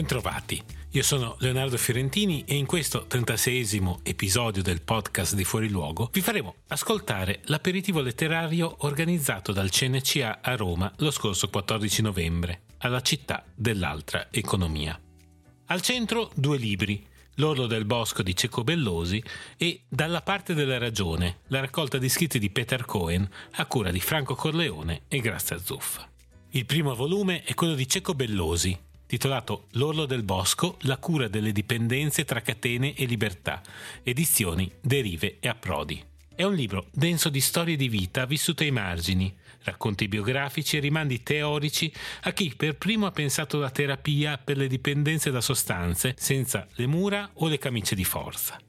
Bentrovati, io sono Leonardo Fiorentini e in questo 36 episodio del podcast di Fuori Luogo vi faremo ascoltare l'aperitivo letterario organizzato dal CNCA a Roma lo scorso 14 novembre, alla città dell'altra economia. Al centro due libri, L'Orlo del Bosco di Cecco Bellosi e Dalla parte della ragione, la raccolta di scritti di Peter Cohen a cura di Franco Corleone e Grazia Zuffa. Il primo volume è quello di Cecco Bellosi, titolato L'orlo del bosco, la cura delle dipendenze tra catene e libertà, edizioni Derive e Approdi. È un libro denso di storie di vita vissute ai margini, racconti biografici e rimandi teorici a chi per primo ha pensato alla terapia per le dipendenze da sostanze senza le mura o le camicie di forza.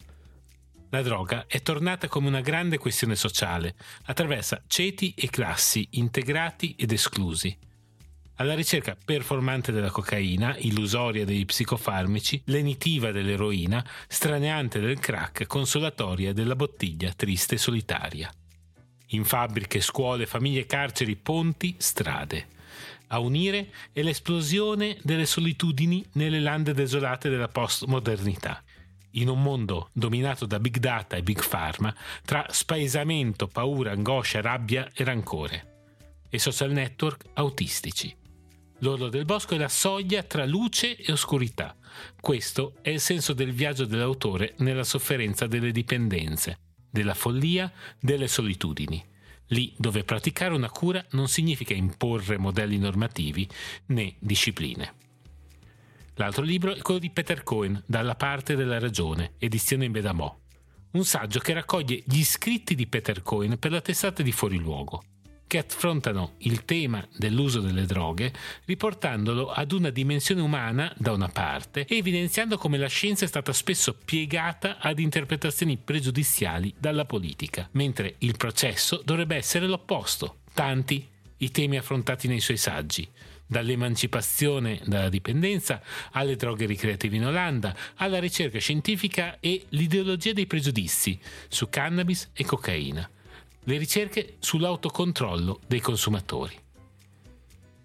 La droga è tornata come una grande questione sociale, attraversa ceti e classi integrati ed esclusi alla ricerca performante della cocaina, illusoria degli psicofarmici, lenitiva dell'eroina, straneante del crack, consolatoria della bottiglia triste e solitaria. In fabbriche, scuole, famiglie, carceri, ponti, strade. A unire è l'esplosione delle solitudini nelle lande desolate della postmodernità. In un mondo dominato da big data e big pharma, tra spaesamento, paura, angoscia, rabbia e rancore. E social network autistici L'orlo del bosco è la soglia tra luce e oscurità. Questo è il senso del viaggio dell'autore nella sofferenza delle dipendenze, della follia, delle solitudini. Lì dove praticare una cura non significa imporre modelli normativi né discipline. L'altro libro è quello di Peter Cohen, Dalla parte della ragione, edizione in Bedamò. Un saggio che raccoglie gli scritti di Peter Cohen per la testata di Fuori Luogo che affrontano il tema dell'uso delle droghe riportandolo ad una dimensione umana da una parte e evidenziando come la scienza è stata spesso piegata ad interpretazioni pregiudiziali dalla politica, mentre il processo dovrebbe essere l'opposto. Tanti i temi affrontati nei suoi saggi, dall'emancipazione dalla dipendenza alle droghe ricreative in Olanda, alla ricerca scientifica e l'ideologia dei pregiudizi su cannabis e cocaina le ricerche sull'autocontrollo dei consumatori.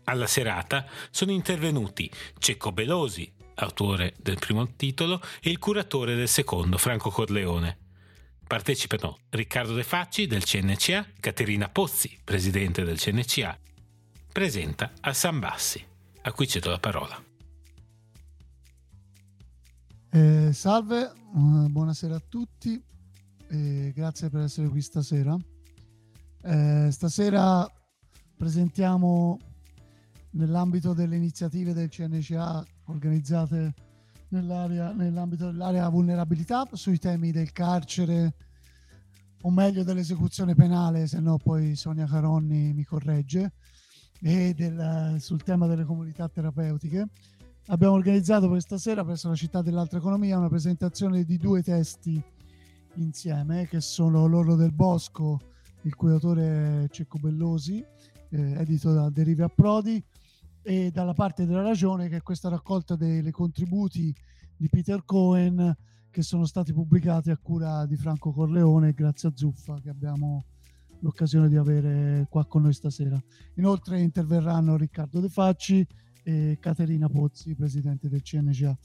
Alla serata sono intervenuti Cecco Belosi, autore del primo titolo, e il curatore del secondo, Franco Corleone. Partecipano Riccardo De Facci del CNCA, Caterina Pozzi, presidente del CNCA, presenta a San Bassi, a cui cedo la parola. Eh, salve, buonasera a tutti, eh, grazie per essere qui stasera. Eh, stasera presentiamo nell'ambito delle iniziative del CNCA organizzate nell'ambito dell'area vulnerabilità sui temi del carcere o meglio dell'esecuzione penale, se no poi Sonia Caronni mi corregge, e del, sul tema delle comunità terapeutiche. Abbiamo organizzato questa sera presso la città dell'altra economia una presentazione di due testi insieme che sono L'oro del bosco il cui autore è Cecco Bellosi, eh, edito da Derive a Prodi, e dalla parte della ragione che è questa raccolta dei contributi di Peter Cohen che sono stati pubblicati a cura di Franco Corleone grazie a Zuffa che abbiamo l'occasione di avere qua con noi stasera. Inoltre interverranno Riccardo De Facci e Caterina Pozzi, presidente del CNGA.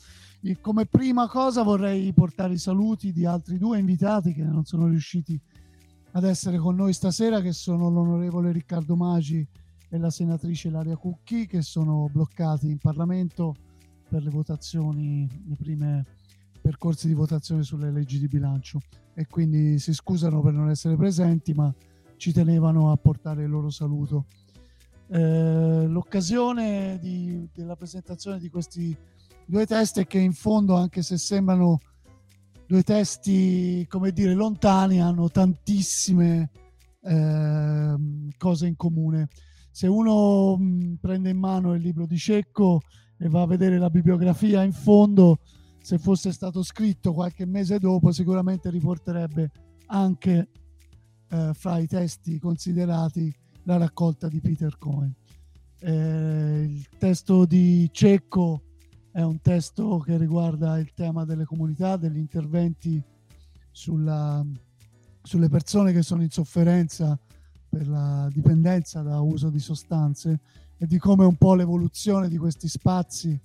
E come prima cosa vorrei portare i saluti di altri due invitati che non sono riusciti a ad essere con noi stasera, che sono l'onorevole Riccardo Magi e la senatrice Laria Cucchi, che sono bloccati in Parlamento per le votazioni, le prime percorsi di votazione sulle leggi di bilancio e quindi si scusano per non essere presenti, ma ci tenevano a portare il loro saluto. Eh, l'occasione di, della presentazione di questi due testi è che in fondo, anche se sembrano due testi, come dire, lontani, hanno tantissime eh, cose in comune. Se uno mh, prende in mano il libro di Cecco e va a vedere la bibliografia in fondo, se fosse stato scritto qualche mese dopo, sicuramente riporterebbe anche eh, fra i testi considerati la raccolta di Peter Cohen. Eh, il testo di Cecco è un testo che riguarda il tema delle comunità, degli interventi sulla, sulle persone che sono in sofferenza per la dipendenza da uso di sostanze e di come un po' l'evoluzione di questi spazi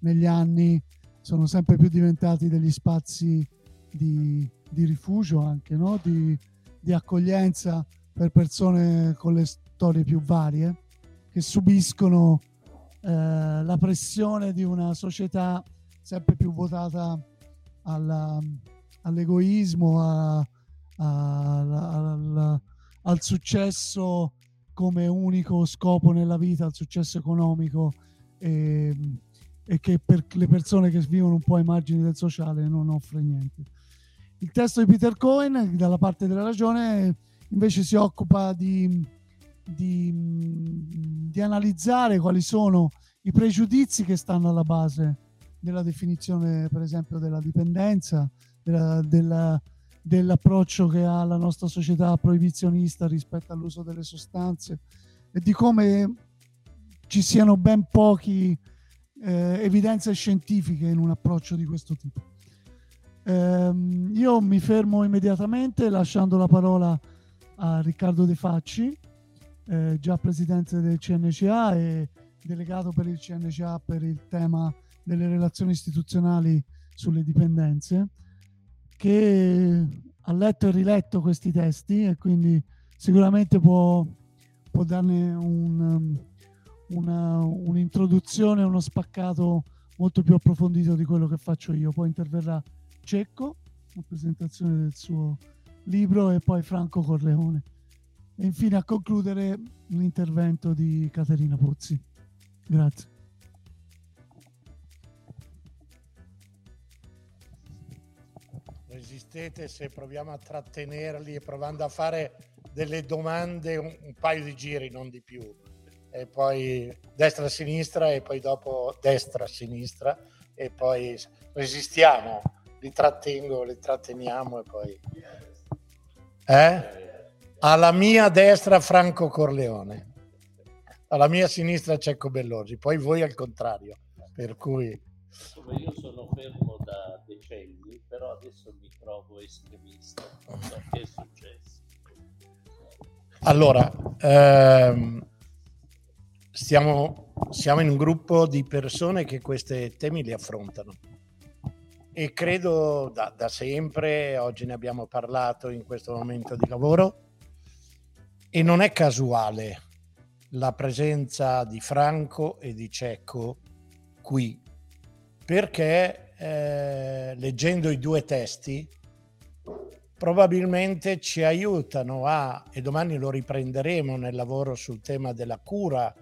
negli anni sono sempre più diventati degli spazi di, di rifugio anche, no? di, di accoglienza per persone con le storie più varie che subiscono eh, la pressione di una società sempre più votata alla, all'egoismo, a, a, al, al successo come unico scopo nella vita, al successo economico e, e, che per le persone che vivono un po' ai margini del sociale non offre niente. Il testo di Peter Cohen, dalla parte della ragione, invece si occupa di, di, di analizzare quali sono i pregiudizi che stanno alla base della definizione, per esempio, della dipendenza, della, della, dell'approccio che ha la nostra società proibizionista rispetto all'uso delle sostanze e di come ci siano ben poche eh, evidenze scientifiche in un approccio di questo tipo. Eh, io mi fermo immediatamente lasciando la parola a Riccardo De Facci, eh, già presidente del CNCA e delegato per il CNCA per il tema delle relazioni istituzionali sulle dipendenze, che ha letto e riletto questi testi e quindi sicuramente può, può darne un, um, una, un'introduzione, uno spaccato molto più approfondito di quello che faccio io. Poi interverrà Cecco, la presentazione del suo libro, e poi Franco Corleone. E infine a concludere l'intervento di Caterina Pozzi. Grazie. Resistete se proviamo a trattenerli e provando a fare delle domande un, un paio di giri, non di più. E poi destra-sinistra e poi dopo destra-sinistra e poi resistiamo, li trattengo, li tratteniamo e poi... Eh? Alla mia destra Franco Corleone alla mia sinistra Cecco Bellorgi, poi voi al contrario, per cui... io sono fermo da decenni, però adesso mi trovo estremista, so che è successo. Allora, ehm, stiamo, siamo in un gruppo di persone che questi temi li affrontano e credo da, da sempre, oggi ne abbiamo parlato in questo momento di lavoro, e non è casuale la presenza di Franco e di Cecco qui, perché eh, leggendo i due testi probabilmente ci aiutano a, e domani lo riprenderemo nel lavoro sul tema della cura,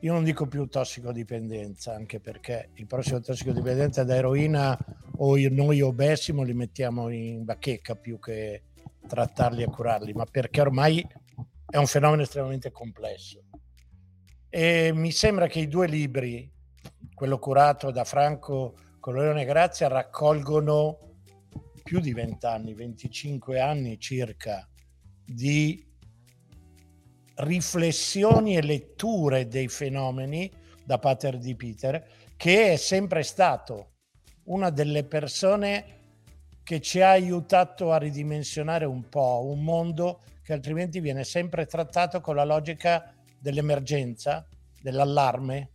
io non dico più tossicodipendenza, anche perché il prossimo tossicodipendenza da eroina o noi obessimo li mettiamo in bacheca più che trattarli e curarli, ma perché ormai è un fenomeno estremamente complesso. E mi sembra che i due libri, quello curato da Franco Colleone Grazia, raccolgono più di 20 anni, 25 anni circa, di riflessioni e letture dei fenomeni da Pater di Peter, che è sempre stato una delle persone che ci ha aiutato a ridimensionare un po' un mondo che altrimenti viene sempre trattato con la logica dell'emergenza, dell'allarme.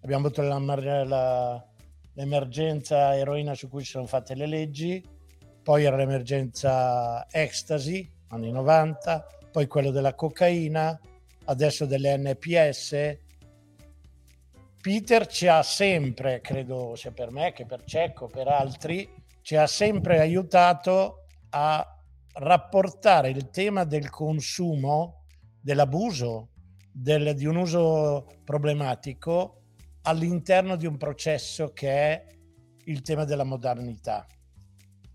Abbiamo avuto la, la, l'emergenza eroina su cui si sono fatte le leggi, poi era l'emergenza ecstasy, anni 90, poi quello della cocaina, adesso delle NPS. Peter ci ha sempre, credo sia per me che per Cecco, per altri, ci ha sempre aiutato a rapportare il tema del consumo, dell'abuso, del, di un uso problematico all'interno di un processo che è il tema della modernità.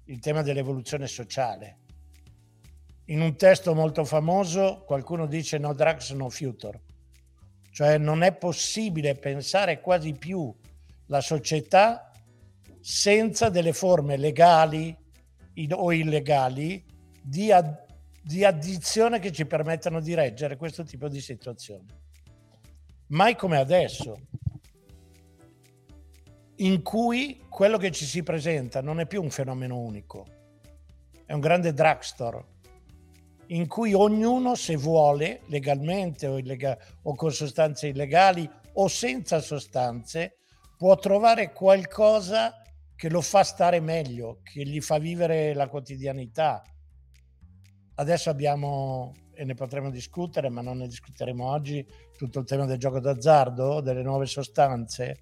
il tema dell'evoluzione sociale. In un testo molto famoso qualcuno dice no drugs, no future, cioè non è possibile pensare quasi più la società senza delle forme legali o illegali di, ad, di addizione che ci permettano di reggere questo tipo di situazioni. Mai come adesso, in cui quello che ci si presenta non è più un fenomeno unico, è un grande drugstore in cui ognuno, se vuole, legalmente o, illega- o con sostanze illegali o senza sostanze, può trovare qualcosa che lo fa stare meglio, che gli fa vivere la quotidianità. Adesso abbiamo, e ne potremo discutere, ma non ne discuteremo oggi, tutto il tema del gioco d'azzardo, delle nuove sostanze.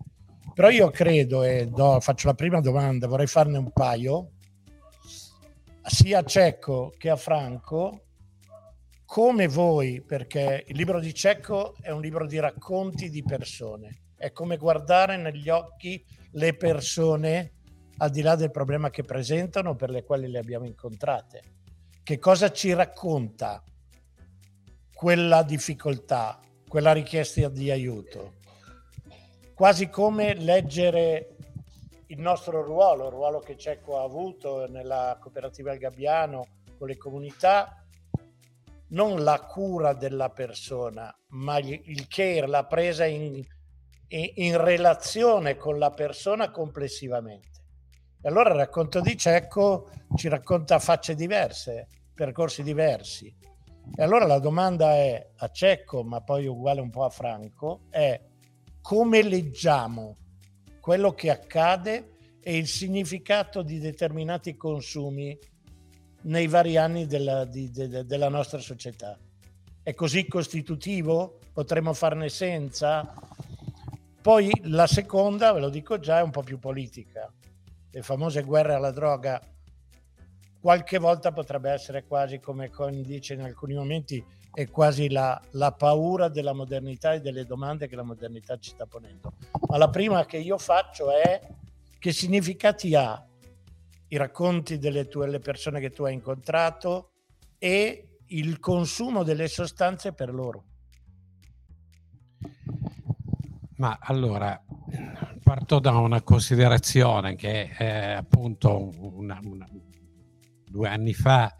Però io credo, e do, faccio la prima domanda, vorrei farne un paio, sia a Cecco che a Franco, come voi, perché il libro di Cecco è un libro di racconti di persone, è come guardare negli occhi le persone al di là del problema che presentano per le quali le abbiamo incontrate. Che cosa ci racconta quella difficoltà, quella richiesta di aiuto? Quasi come leggere il nostro ruolo, il ruolo che Cecco ha avuto nella cooperativa Il Gabbiano con le comunità, non la cura della persona, ma il care, la presa in, in, in relazione con la persona complessivamente. E allora il racconto di Cecco ci racconta facce diverse, percorsi diversi. E allora la domanda è a Cecco, ma poi uguale un po' a Franco, è come leggiamo quello che accade e il significato di determinati consumi nei vari anni della, di, de, della nostra società. È così costitutivo? Potremmo farne senza? Poi la seconda, ve lo dico già, è un po' più politica. Le famose guerre alla droga qualche volta potrebbe essere quasi, come Cohen dice in alcuni momenti, è quasi la, la, paura della modernità e delle domande che la modernità ci sta ponendo. Ma la prima che io faccio è che significati ha i racconti delle tue le persone che tu hai incontrato e il consumo delle sostanze per loro. Ma allora parto da una considerazione che è appunto una, una, due anni fa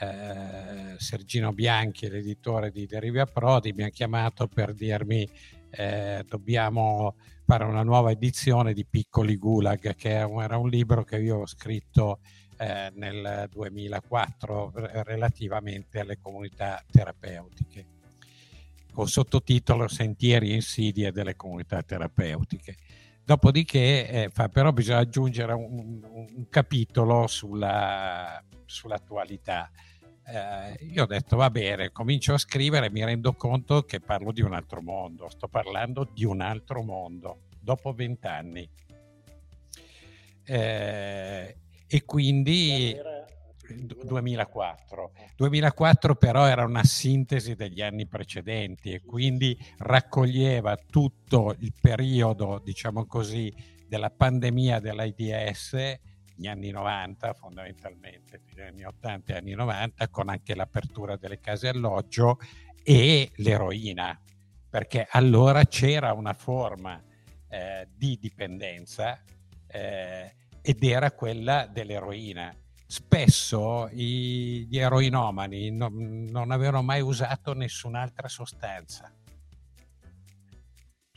eh, Sergino Bianchi, l'editore di Derivia Prodi, mi ha chiamato per dirmi eh, dobbiamo fare una nuova edizione di Piccoli Gulag, che era un libro che io ho scritto eh, nel 2004 relativamente alle comunità terapeutiche, con sottotitolo Sentieri insidie delle comunità terapeutiche. Dopodiché, eh, fa, però, bisogna aggiungere un, un capitolo sulla, sull'attualità. Eh, io ho detto va bene, comincio a scrivere e mi rendo conto che parlo di un altro mondo, sto parlando di un altro mondo, dopo vent'anni. Eh, e quindi 2004. 2004 però era una sintesi degli anni precedenti e quindi raccoglieva tutto il periodo, diciamo così, della pandemia dell'AIDS gli anni 90 fondamentalmente, gli anni 80 e anni 90, con anche l'apertura delle case alloggio e l'eroina, perché allora c'era una forma eh, di dipendenza eh, ed era quella dell'eroina. Spesso i, gli eroinomani non, non avevano mai usato nessun'altra sostanza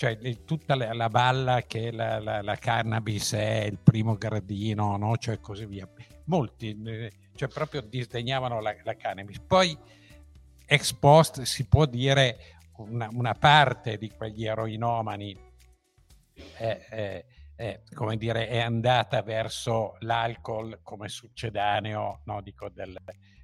cioè tutta la, la balla che la, la, la, cannabis è il primo gradino, no? cioè così via. Molti eh, cioè proprio disdegnavano la, cannabis. Poi ex post si può dire una, una parte di quegli eroinomani è, è, è, come dire, è andata verso l'alcol come succedaneo no? Dico del,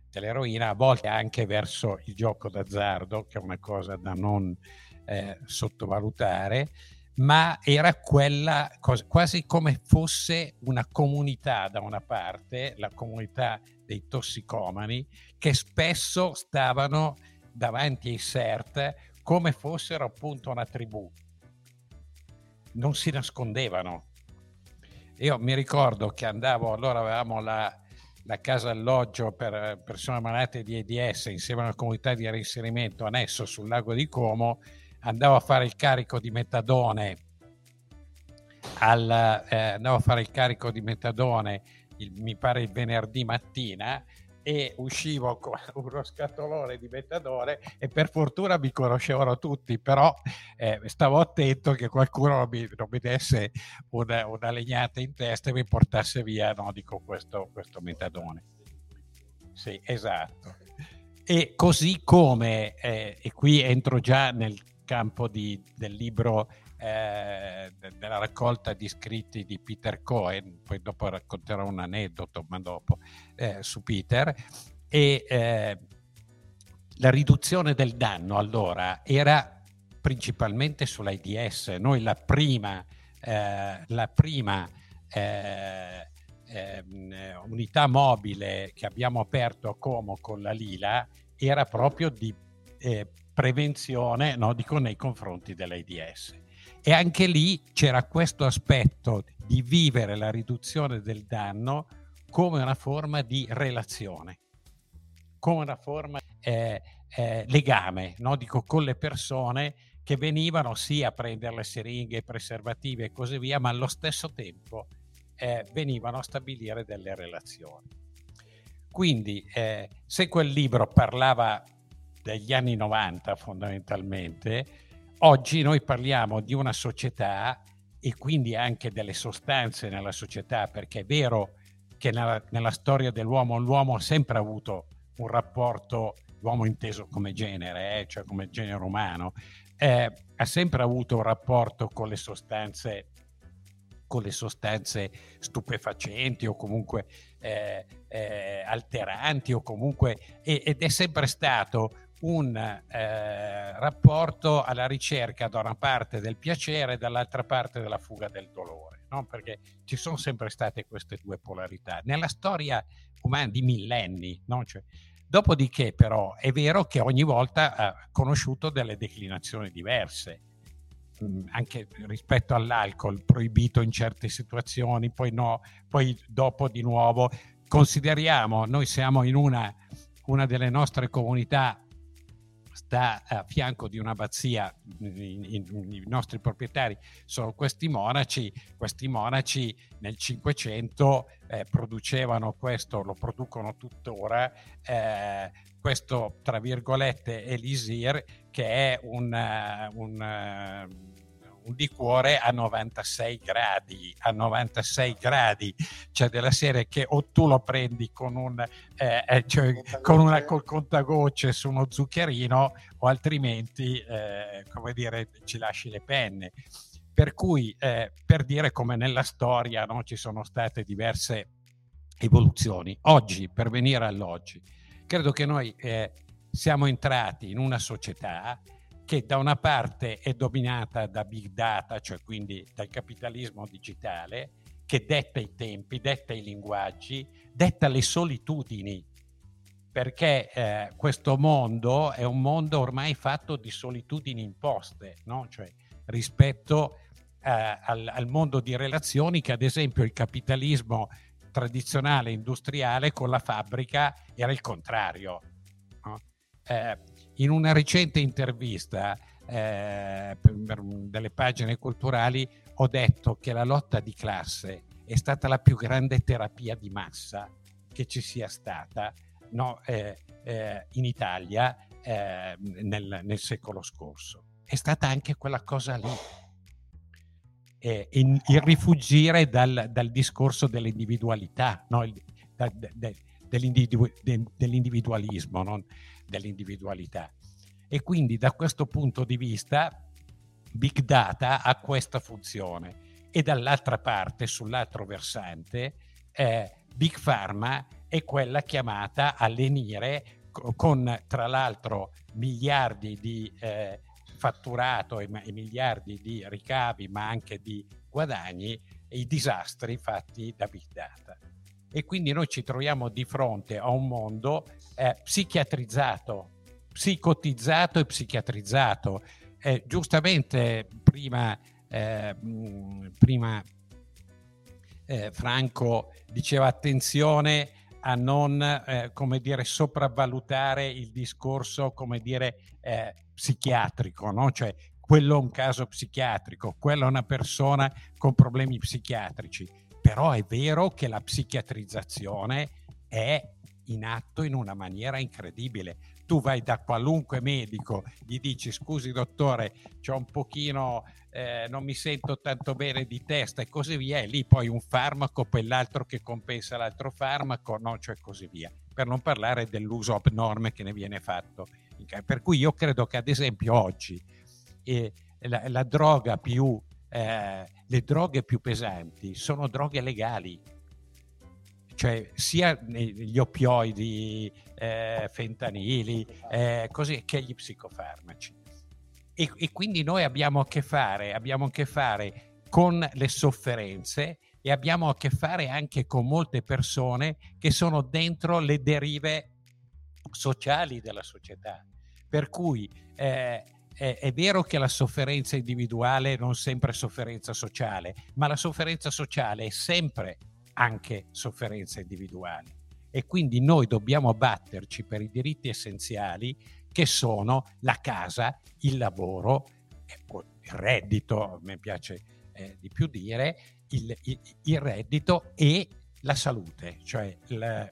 dell'eroina, a volte anche verso il gioco d'azzardo, che è una cosa da non eh, sottovalutare, ma era quella cosa, quasi come fosse una comunità da una parte, la comunità dei tossicomani, che spesso stavano davanti ai CERT come fossero appunto una tribù. Non si nascondevano. Io mi ricordo che andavo, allora avevamo la, la casa alloggio per persone malate di AIDS insieme a una comunità di reinserimento annesso sul lago di Como, andavo a fare il carico di metadone al, eh, andavo a fare il carico di metadone il, mi pare il venerdì mattina e uscivo con uno scatolone di metadone e per fortuna mi conoscevano tutti, però eh, stavo attento che qualcuno mi, non mi desse una, una, legnata in testa e mi portasse via, no, dico questo, questo metadone. Sì, esatto. E così come, eh, e qui entro già nel campo di, del libro eh, della raccolta di scritti di Peter Cohen, poi dopo racconterò un aneddoto, ma dopo, eh, su Peter, e eh, la riduzione del danno allora era principalmente sull'AIDS. Noi la prima, eh, la prima eh, ehm, unità mobile che abbiamo aperto a Como con la Lila era proprio di eh, prevenzione no, dico, nei confronti dell'AIDS. E anche lì c'era questo aspetto di vivere la riduzione del danno come una forma di relazione, come una forma di eh, eh, legame, no? Dico, con le persone che venivano sì a prendere le siringhe, i preservativi e così via, ma allo stesso tempo eh, venivano a stabilire delle relazioni. Quindi eh, se quel libro parlava degli anni 90 fondamentalmente, Oggi noi parliamo di una società e quindi anche delle sostanze nella società, perché è vero che nella, nella storia dell'uomo l'uomo ha sempre avuto un rapporto, l'uomo inteso come genere, eh, cioè come genere umano, eh, ha sempre avuto un rapporto con le sostanze con le sostanze stupefacenti o comunque eh, eh, alteranti o comunque ed è sempre stato un eh, rapporto alla ricerca da una parte del piacere e dall'altra parte della fuga del dolore, no? perché ci sono sempre state queste due polarità nella storia umana di millenni. No? Cioè, dopodiché però è vero che ogni volta ha conosciuto delle declinazioni diverse, mm, anche rispetto all'alcol proibito in certe situazioni, poi no, poi dopo di nuovo consideriamo, noi siamo in una, una delle nostre comunità sta a fianco di un'abbazia, i, i, nostri proprietari sono questi monaci, questi monaci nel Cinquecento eh, producevano questo, lo producono tuttora, eh, questo tra virgolette elisir che è un, un un liquore a 96 gradi, a 96 gradi, cioè della serie che o tu lo prendi con un eh, eh cioè, con una col contagocce su uno zuccherino o altrimenti eh, come dire ci lasci le penne. Per cui eh, per dire come nella storia no, ci sono state diverse evoluzioni. Oggi, per venire all'oggi, credo che noi eh, siamo entrati in una società che da una parte è dominata da big data, cioè quindi dal capitalismo digitale, che detta i tempi, detta i linguaggi, detta le solitudini, perché eh, questo mondo è un mondo ormai fatto di solitudini imposte, no? cioè, rispetto eh, al, al, mondo di relazioni che ad esempio il capitalismo tradizionale industriale con la fabbrica era il contrario. No? Eh, in una recente intervista eh, per, delle pagine culturali ho detto che la lotta di classe è stata la più grande terapia di massa che ci sia stata no, eh, eh, in Italia eh, nel, nel, secolo scorso. È stata anche quella cosa lì, in, il rifugire dal, dal, discorso dell'individualità, no? il, da, de, dell'individu- de, dell'individualismo. No? Dell'individualità. E quindi da questo punto di vista Big Data ha questa funzione e dall'altra parte, sull'altro versante, eh, Big Pharma è quella chiamata a lenire con tra l'altro miliardi di eh, fatturato e, e, miliardi di ricavi ma anche di guadagni i disastri fatti da Big Data. E quindi noi ci troviamo di fronte a un mondo eh, psichiatrizzato, psicotizzato e psichiatrizzato. Eh, giustamente prima, eh, prima eh, Franco diceva attenzione a non, eh, dire, sopravvalutare il discorso, dire, eh, psichiatrico, no? Cioè, quello è un caso psichiatrico, quello è una persona con problemi psichiatrici. Però è vero che la psichiatrizzazione è in atto in una maniera incredibile. Tu vai da qualunque medico, gli dici scusi dottore, c'ho un pochino, eh, non mi sento tanto bene di testa e così via, e lì poi un farmaco, poi l'altro che compensa l'altro farmaco, no, cioè così via. Per non parlare dell'uso abnorme che ne viene fatto. Per cui io credo che ad esempio oggi eh, la, la, droga più, eh, le droghe più pesanti sono droghe legali cioè sia gli oppioidi, eh, fentanili, eh, così, che gli psicofarmaci. E, e, quindi noi abbiamo a che fare, abbiamo a che fare con le sofferenze e abbiamo a che fare anche con molte persone che sono dentro le derive sociali della società. Per cui eh, è, è, vero che la sofferenza individuale non sempre è sofferenza sociale, ma la sofferenza sociale è sempre anche sofferenza individuale. E quindi noi dobbiamo batterci per i diritti essenziali che sono la casa, il lavoro, il reddito, me piace eh, di più dire, il, il, il, reddito e la salute, cioè il,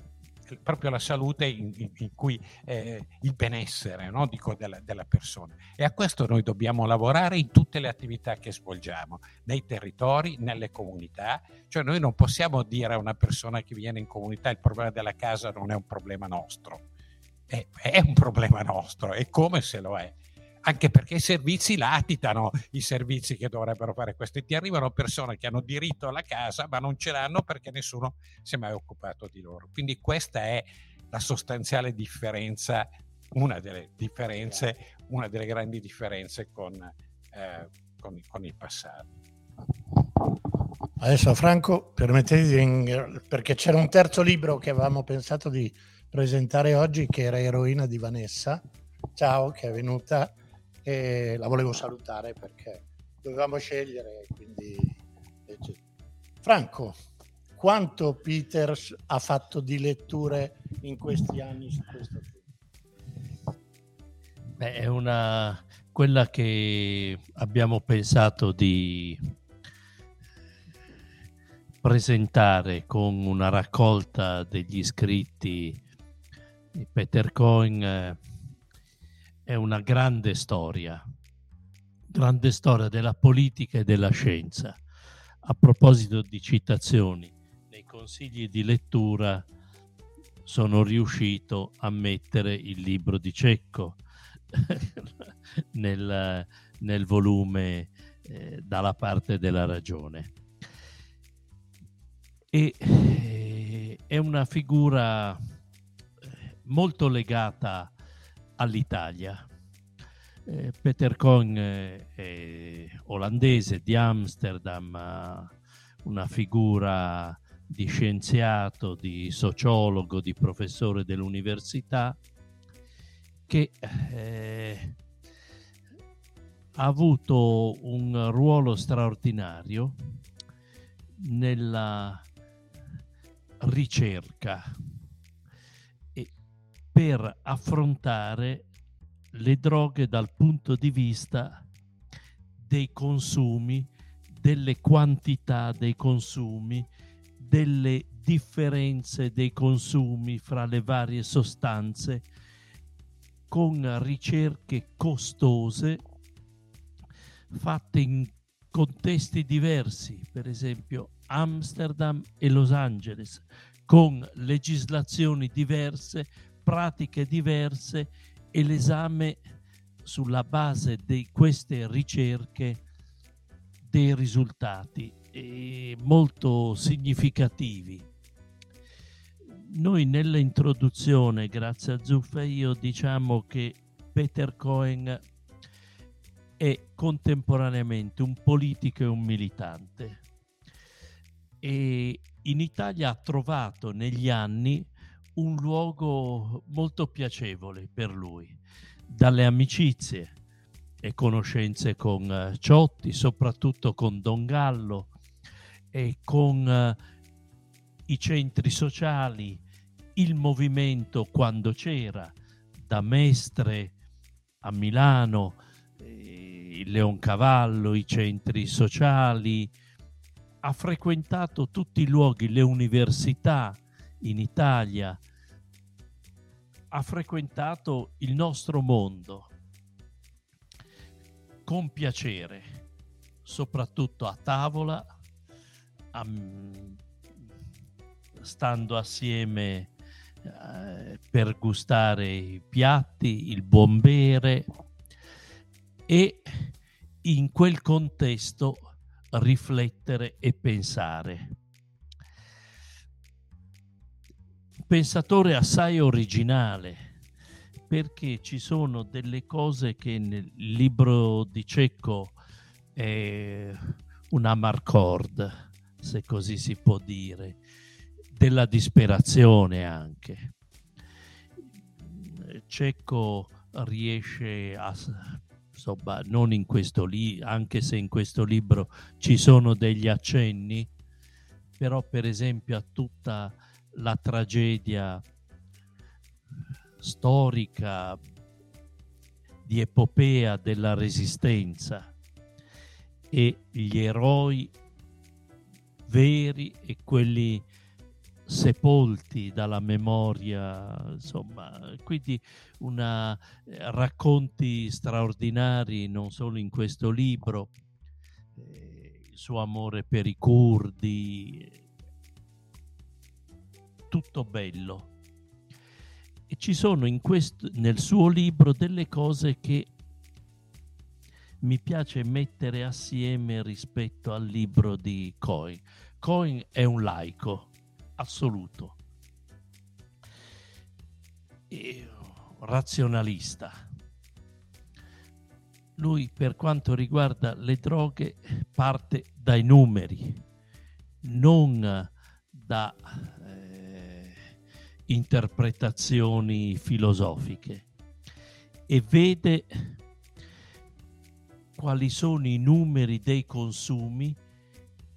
proprio la salute in, in, in cui eh, il benessere no? Dico, della, della, persona. E a questo noi dobbiamo lavorare in tutte le attività che svolgiamo, nei territori, nelle comunità. Cioè noi non possiamo dire a una persona che viene in comunità il problema della casa non è un problema nostro. È, è un problema nostro, e come se lo è anche perché i servizi latitano i servizi che dovrebbero fare questo e ti arrivano persone che hanno diritto alla casa ma non ce l'hanno perché nessuno si è mai occupato di loro. Quindi questa è la sostanziale differenza, una delle differenze, una delle grandi differenze con, eh, con, con il passato. Adesso Franco, permettete perché c'era un terzo libro che avevamo pensato di presentare oggi che era Eroina di Vanessa. Ciao, che è venuta e la volevo salutare perché dovevamo scegliere. Quindi... Franco, quanto Peters ha fatto di letture in questi anni su questo film? Beh, è una quella che abbiamo pensato di presentare con una raccolta degli iscritti di Peter Cohen è una grande storia, grande storia della politica e della scienza. A proposito di citazioni, nei consigli di lettura sono riuscito a mettere il libro di Cecco nel, nel, volume eh, dalla parte della ragione. E eh, è una figura eh, molto legata all'Italia. Eh, Peter Cohn eh, è olandese di Amsterdam, una figura di scienziato, di sociologo, di professore dell'università che eh, ha avuto un ruolo straordinario nella ricerca per affrontare le droghe dal punto di vista dei consumi, delle quantità dei consumi, delle differenze dei consumi fra le varie sostanze, con ricerche costose fatte in contesti diversi, per esempio Amsterdam e Los Angeles, con legislazioni diverse, pratiche diverse e l'esame sulla base di queste ricerche dei risultati molto significativi. Noi nell'introduzione, grazie a Zuffa io, diciamo che Peter Cohen è contemporaneamente un politico e un militante e in Italia ha trovato negli anni un luogo molto piacevole per lui, dalle amicizie e conoscenze con uh, Ciotti, soprattutto con Don Gallo e con uh, i centri sociali, il movimento quando c'era, da Mestre a Milano, eh, il Leoncavallo, i centri sociali, ha frequentato tutti i luoghi, le università in Italia, ha frequentato il nostro mondo con piacere, soprattutto a tavola, a, stando assieme eh, per gustare i piatti, il buon bere e in quel contesto riflettere e pensare. Pensatore assai originale perché ci sono delle cose che nel libro di Cecco è una marcord, se così si può dire, della disperazione anche. Cecco riesce a insomma, non in questo libro, anche se in questo libro ci sono degli accenni, però per esempio a tutta la tragedia storica di epopea della resistenza e gli eroi veri e quelli sepolti dalla memoria, insomma, quindi una, eh, racconti straordinari non solo in questo libro, eh, il suo amore per i curdi, tutto bello. E ci sono questo, nel suo libro delle cose che mi piace mettere assieme rispetto al libro di Cohen. Cohen è un laico, assoluto e razionalista. Lui per quanto riguarda le droghe parte dai numeri, non da interpretazioni filosofiche e vede quali sono i numeri dei consumi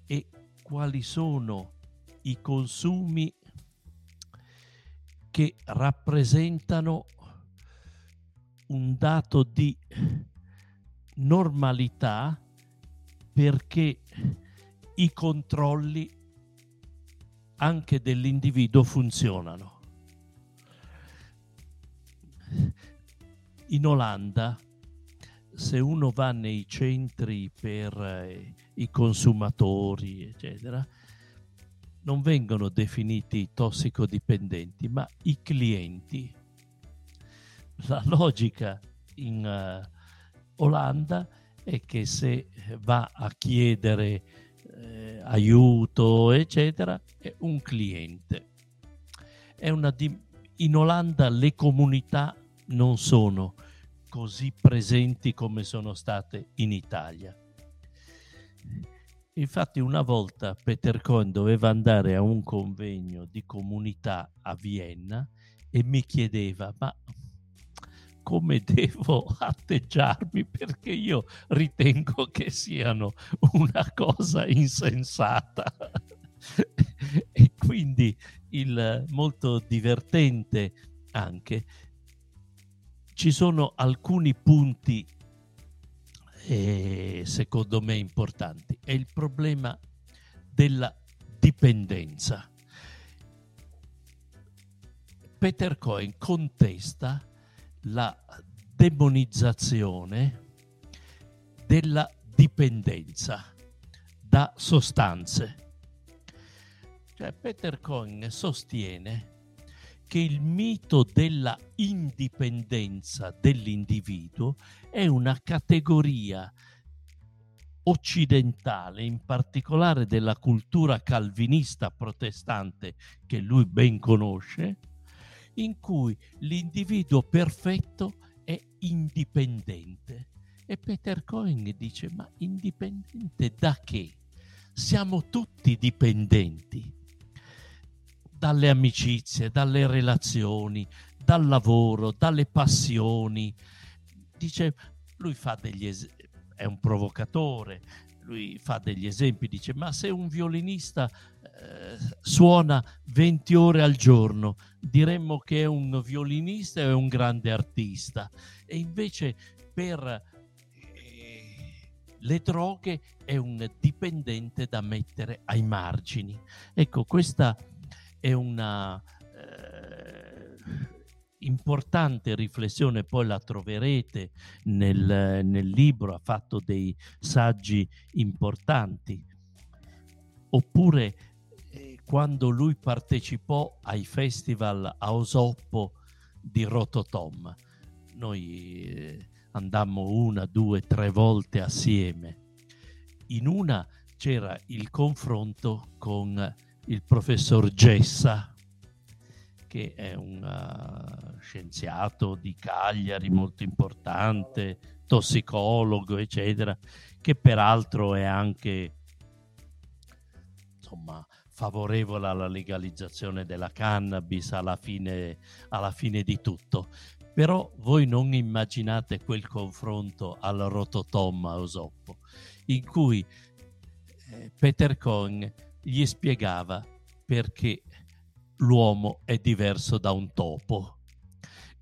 e quali sono i consumi che rappresentano un dato di normalità perché i controlli anche dell'individuo funzionano. In Olanda, se uno va nei centri per eh, i consumatori, eccetera, non vengono definiti tossicodipendenti, ma i clienti. La logica in uh, Olanda è che se va a chiedere eh, aiuto, eccetera, è un cliente. È una di- in Olanda le comunità non sono così presenti come sono state in Italia. Infatti una volta Peter Cohen doveva andare a un convegno di comunità a Vienna e mi chiedeva ma come devo atteggiarmi perché io ritengo che siano una cosa insensata. e quindi il molto divertente anche ci sono alcuni punti eh, secondo me importanti. È il problema della dipendenza. Peter Cohen contesta la demonizzazione della dipendenza da sostanze. Cioè Peter Cohen sostiene che il mito della indipendenza dell'individuo è una categoria occidentale, in particolare della cultura calvinista protestante che lui ben conosce, in cui l'individuo perfetto è indipendente. E Peter Cohen dice, ma indipendente da che? Siamo tutti dipendenti dalle amicizie, dalle relazioni, dal lavoro, dalle passioni. Dice, lui fa degli esempi, è un provocatore, lui fa degli esempi, dice ma se un violinista eh, suona 20 ore al giorno, diremmo che è un violinista e un grande artista. E invece per eh, le droghe è un dipendente da mettere ai margini. Ecco, questa è una importante riflessione, poi la troverete nel, nel libro, ha fatto dei saggi importanti. Oppure eh, quando lui partecipò ai festival a Osoppo di Rototom, noi eh, andammo una, due, tre volte assieme. In una c'era il confronto con il professor Gessa, che è un uh, scienziato di Cagliari molto importante, tossicologo, eccetera, che peraltro è anche insomma favorevole alla legalizzazione della cannabis alla fine, alla fine di tutto. Però voi non immaginate quel confronto al rototom a Osoppo, in cui eh, Peter Cohn gli spiegava perché l'uomo è diverso da un topo.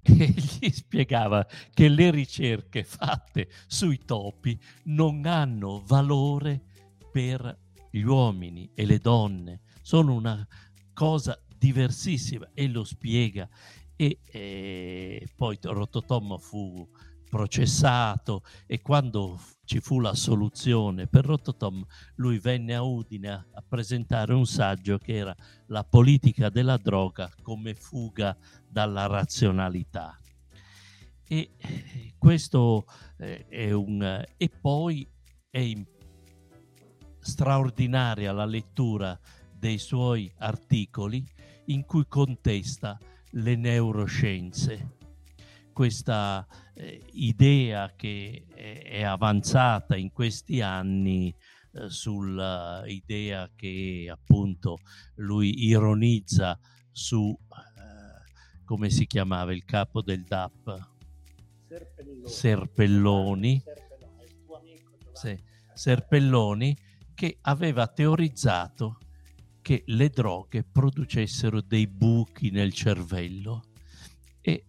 E gli spiegava che le ricerche fatte sui topi non hanno valore per gli uomini e le donne, sono una cosa diversissima e lo spiega. E eh, poi Rototom fu processato e quando ci fu la soluzione per Rototom, lui venne a Udine a presentare un saggio che era La politica della droga come fuga dalla razionalità. E questo eh, è un... e poi è in, straordinaria la lettura dei suoi articoli in cui contesta le neuroscienze questa eh, idea che è, avanzata in questi anni eh, sull'idea che appunto lui ironizza su eh, come si chiamava il capo del DAP Serpelloni, Serpelloni, sì, Serpelloni che aveva teorizzato che le droghe producessero dei buchi nel cervello e,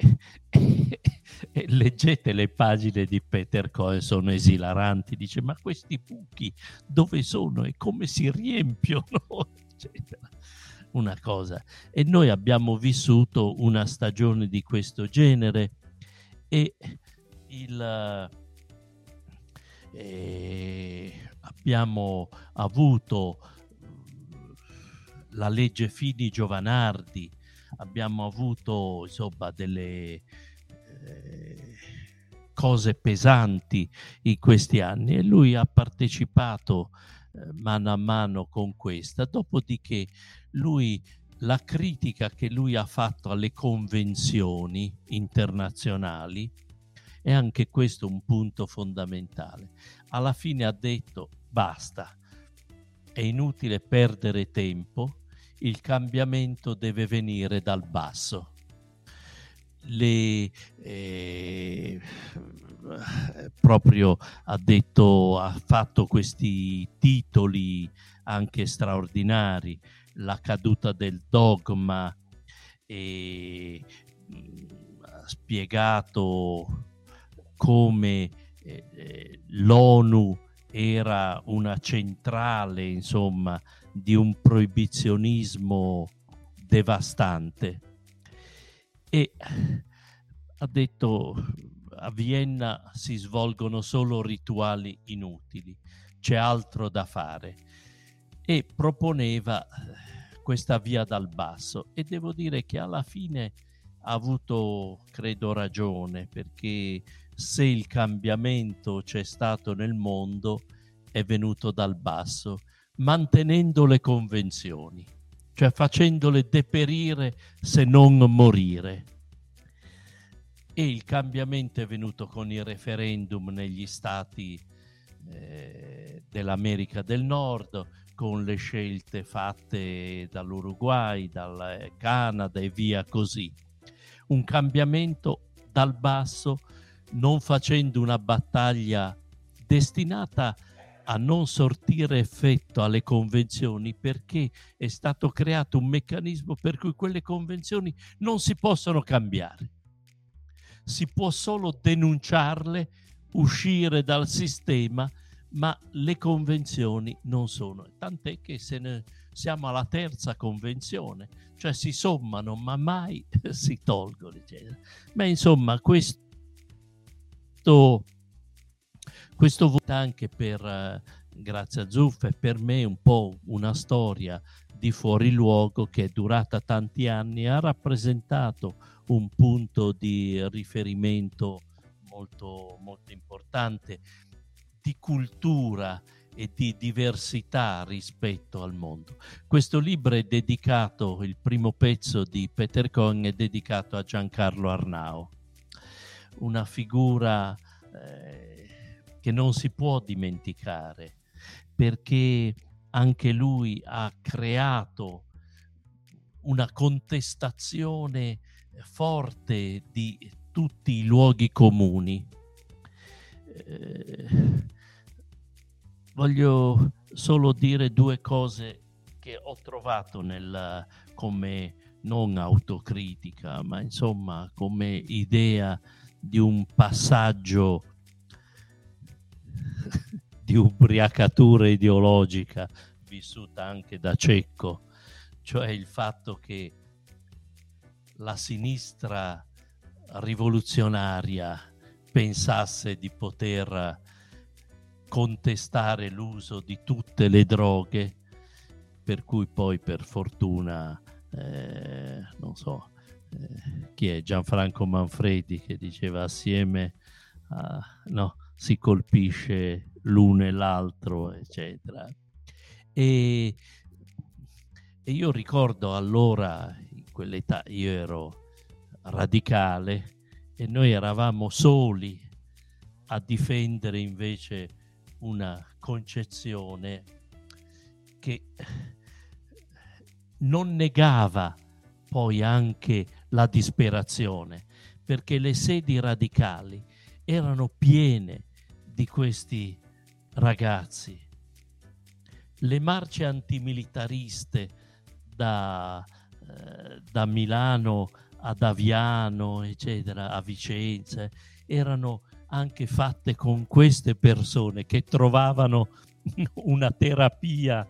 e, e, leggete le pagine di Peter Cohen, sono esilaranti. Dice: Ma questi buchi dove sono e come si riempiono? Eccetera. Una cosa. E noi abbiamo vissuto una stagione di questo genere e il. Eh, abbiamo avuto la legge Fini Giovanardi abbiamo avuto insomma delle eh, cose pesanti in questi anni e lui ha partecipato eh, mano a mano con questa, dopodiché lui la critica che lui ha fatto alle convenzioni internazionali è anche questo un punto fondamentale. Alla fine ha detto basta, è inutile perdere tempo, il cambiamento deve venire dal basso. Le, eh, proprio ha detto, ha fatto questi titoli anche straordinari, la caduta del dogma, e, ha spiegato come eh, l'ONU era una centrale, insomma, di un proibizionismo devastante. E ha detto a Vienna si svolgono solo rituali inutili, c'è altro da fare. E proponeva questa via dal basso. E devo dire che alla fine ha avuto, credo, ragione perché se il cambiamento c'è stato nel mondo è venuto dal basso mantenendo le convenzioni, cioè facendole deperire se non morire. E il cambiamento è venuto con il referendum negli stati eh, dell'America del Nord, con le scelte fatte dall'Uruguay, dal Canada e via così. Un cambiamento dal basso, non facendo una battaglia destinata a non sortire effetto alle convenzioni perché è stato creato un meccanismo per cui quelle convenzioni non si possono cambiare. Si può solo denunciarle, uscire dal sistema, ma le convenzioni non sono. Tant'è che se ne siamo alla terza convenzione, cioè si sommano ma mai si tolgono. Ma insomma, questo, questo vota anche per, eh, grazie a Zuffa, per me un po' una storia di fuori luogo che è durata tanti anni, ha rappresentato un punto di riferimento molto, molto importante di cultura e di diversità rispetto al mondo. Questo libro è dedicato, il primo pezzo di Peter Cohen è dedicato a Giancarlo Arnao, una figura eh, che non si può dimenticare perché anche lui ha creato una contestazione forte di tutti i luoghi comuni. Eh, voglio solo dire due cose che ho trovato nel, come non autocritica, ma insomma come idea di un passaggio di ubriacatura ideologica vissuta anche da Cecco, cioè il fatto che la sinistra rivoluzionaria pensasse di poter contestare l'uso di tutte le droghe, per cui poi per fortuna, eh, non so, chi è Gianfranco Manfredi che diceva assieme a, no, si colpisce l'uno e l'altro, eccetera. E, e io ricordo allora, in quell'età, io ero radicale e noi eravamo soli a difendere invece una concezione che non negava poi anche la disperazione, perché le sedi radicali erano piene di questi ragazzi. Le marce antimilitariste da, eh, da Milano ad Aviano, eccetera, a Vicenza, erano anche fatte con queste persone che trovavano una terapia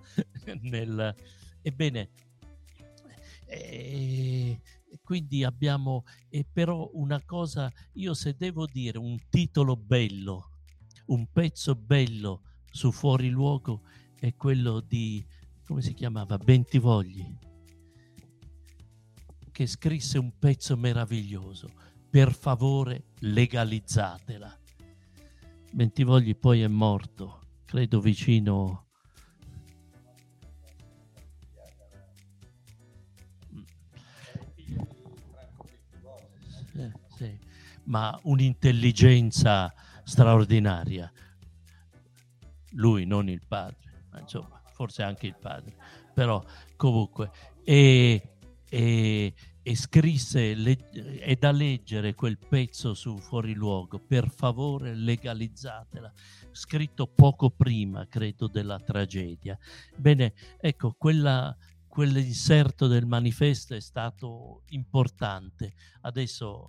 nel... Ebbene, eh, quindi abbiamo... Eh, però una cosa, io se devo dire un titolo bello, un pezzo bello su Fuori Luogo è quello di... come si chiamava? Bentivogli, che scrisse un pezzo meraviglioso per favore legalizzatela. Bentivogli poi è morto, credo vicino... Ma un'intelligenza straordinaria. Lui, non il padre, ma insomma, forse anche il padre, però comunque. E, e, e scrisse, le, è da leggere quel pezzo su Fuori Luogo, per favore legalizzatela, scritto poco prima, credo, della tragedia. Bene, ecco, quella, quell'inserto del manifesto è stato importante. Adesso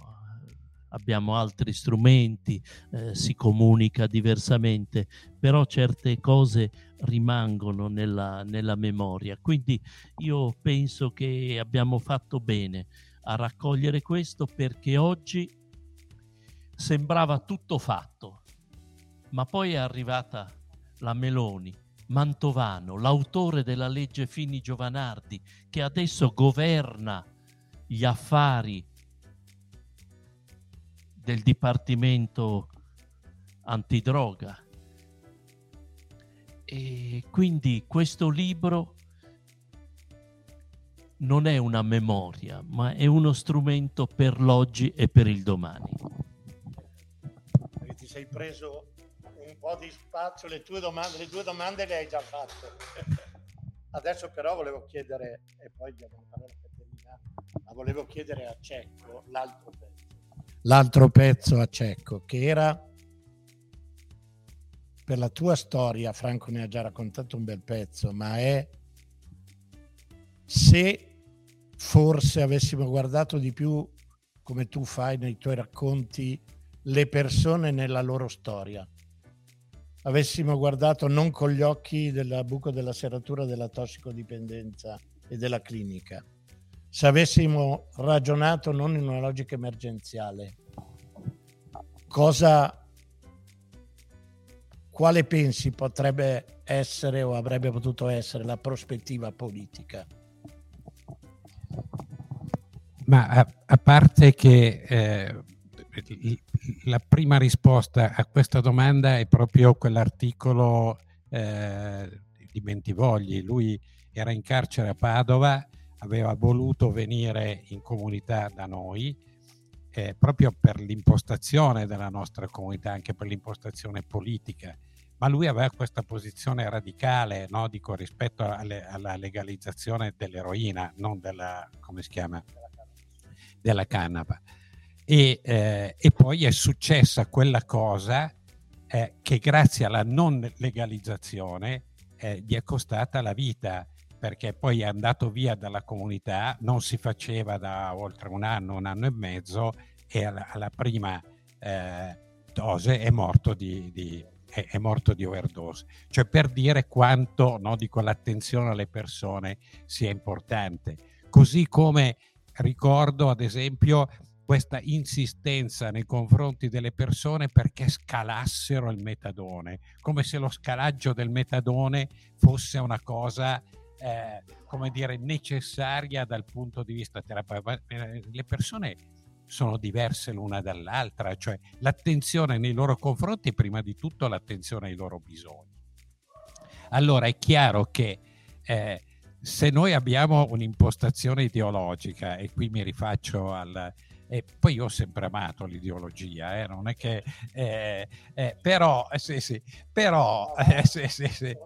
abbiamo altri strumenti, eh, si comunica diversamente, però certe cose rimangono nella, nella memoria. Quindi io penso che abbiamo fatto bene a raccogliere questo perché oggi sembrava tutto fatto, ma poi è arrivata la Meloni, Mantovano, l'autore della legge Fini Giovanardi, che adesso governa gli affari del Dipartimento Antidroga e quindi questo libro non è una memoria, ma è uno strumento per l'oggi e per il domani. Ti sei preso un po' di spazio, le tue domande, le due domande le hai già fatte. Adesso però volevo chiedere, e poi diamo la parola a Caterina, ma volevo chiedere a Cecco l'altro pezzo. L'altro pezzo a Cecco, che era per la tua storia, Franco ne ha già raccontato un bel pezzo, ma è se forse avessimo guardato di più, come tu fai nei tuoi racconti, le persone nella loro storia. Avessimo guardato non con gli occhi del buco della serratura della tossicodipendenza e della clinica, se avessimo ragionato non in una logica emergenziale, cosa quale pensi potrebbe essere o avrebbe potuto essere la prospettiva politica? Ma a, a parte che eh, la prima risposta a questa domanda è proprio quell'articolo eh, di Bentivogli. Lui era in carcere a Padova, aveva voluto venire in comunità da noi eh, proprio per l'impostazione della nostra comunità, anche per l'impostazione politica. Ma lui aveva questa posizione radicale no, dico, rispetto alle, alla legalizzazione dell'eroina, non della, come si chiama? della canapa. E, eh, e poi è successa quella cosa eh, che grazie alla non legalizzazione eh, gli è costata la vita perché poi è andato via dalla comunità, non si faceva da oltre un anno, un anno e mezzo e alla, alla prima eh, dose è morto di, di, è, è, morto di overdose. Cioè per dire quanto no, dico, l'attenzione alle persone sia importante. Così come ricordo ad esempio questa insistenza nei confronti delle persone perché scalassero il metadone, come se lo scalaggio del metadone fosse una cosa, eh, come dire, necessaria dal punto di vista terapeutico. Eh, le persone sono diverse l'una dall'altra, cioè l'attenzione nei loro confronti è prima di tutto l'attenzione ai loro bisogni. Allora è chiaro che eh, se noi abbiamo un'impostazione ideologica, e qui mi rifaccio al... E poi io ho sempre amato l'ideologia, eh, non è che... Eh, eh, però, eh, sì, sì, però, eh, sì, sì, sì,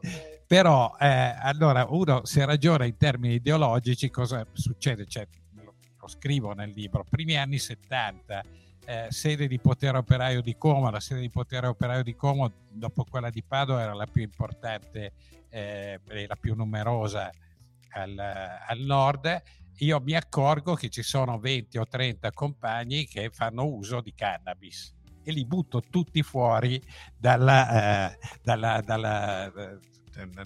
però eh, allora uno se ragiona in termini ideologici cosa succede? Cioè, lo, lo scrivo nel libro, primi anni 70, eh, sede di potere operaio di Como, la sede di potere operaio di Como dopo quella di Padova era la più importante, eh, la più numerosa al, al nord, io mi accorgo che ci sono 20 o 30 compagni che fanno uso di cannabis e li butto tutti fuori dalla, eh, dalla, dalla, eh,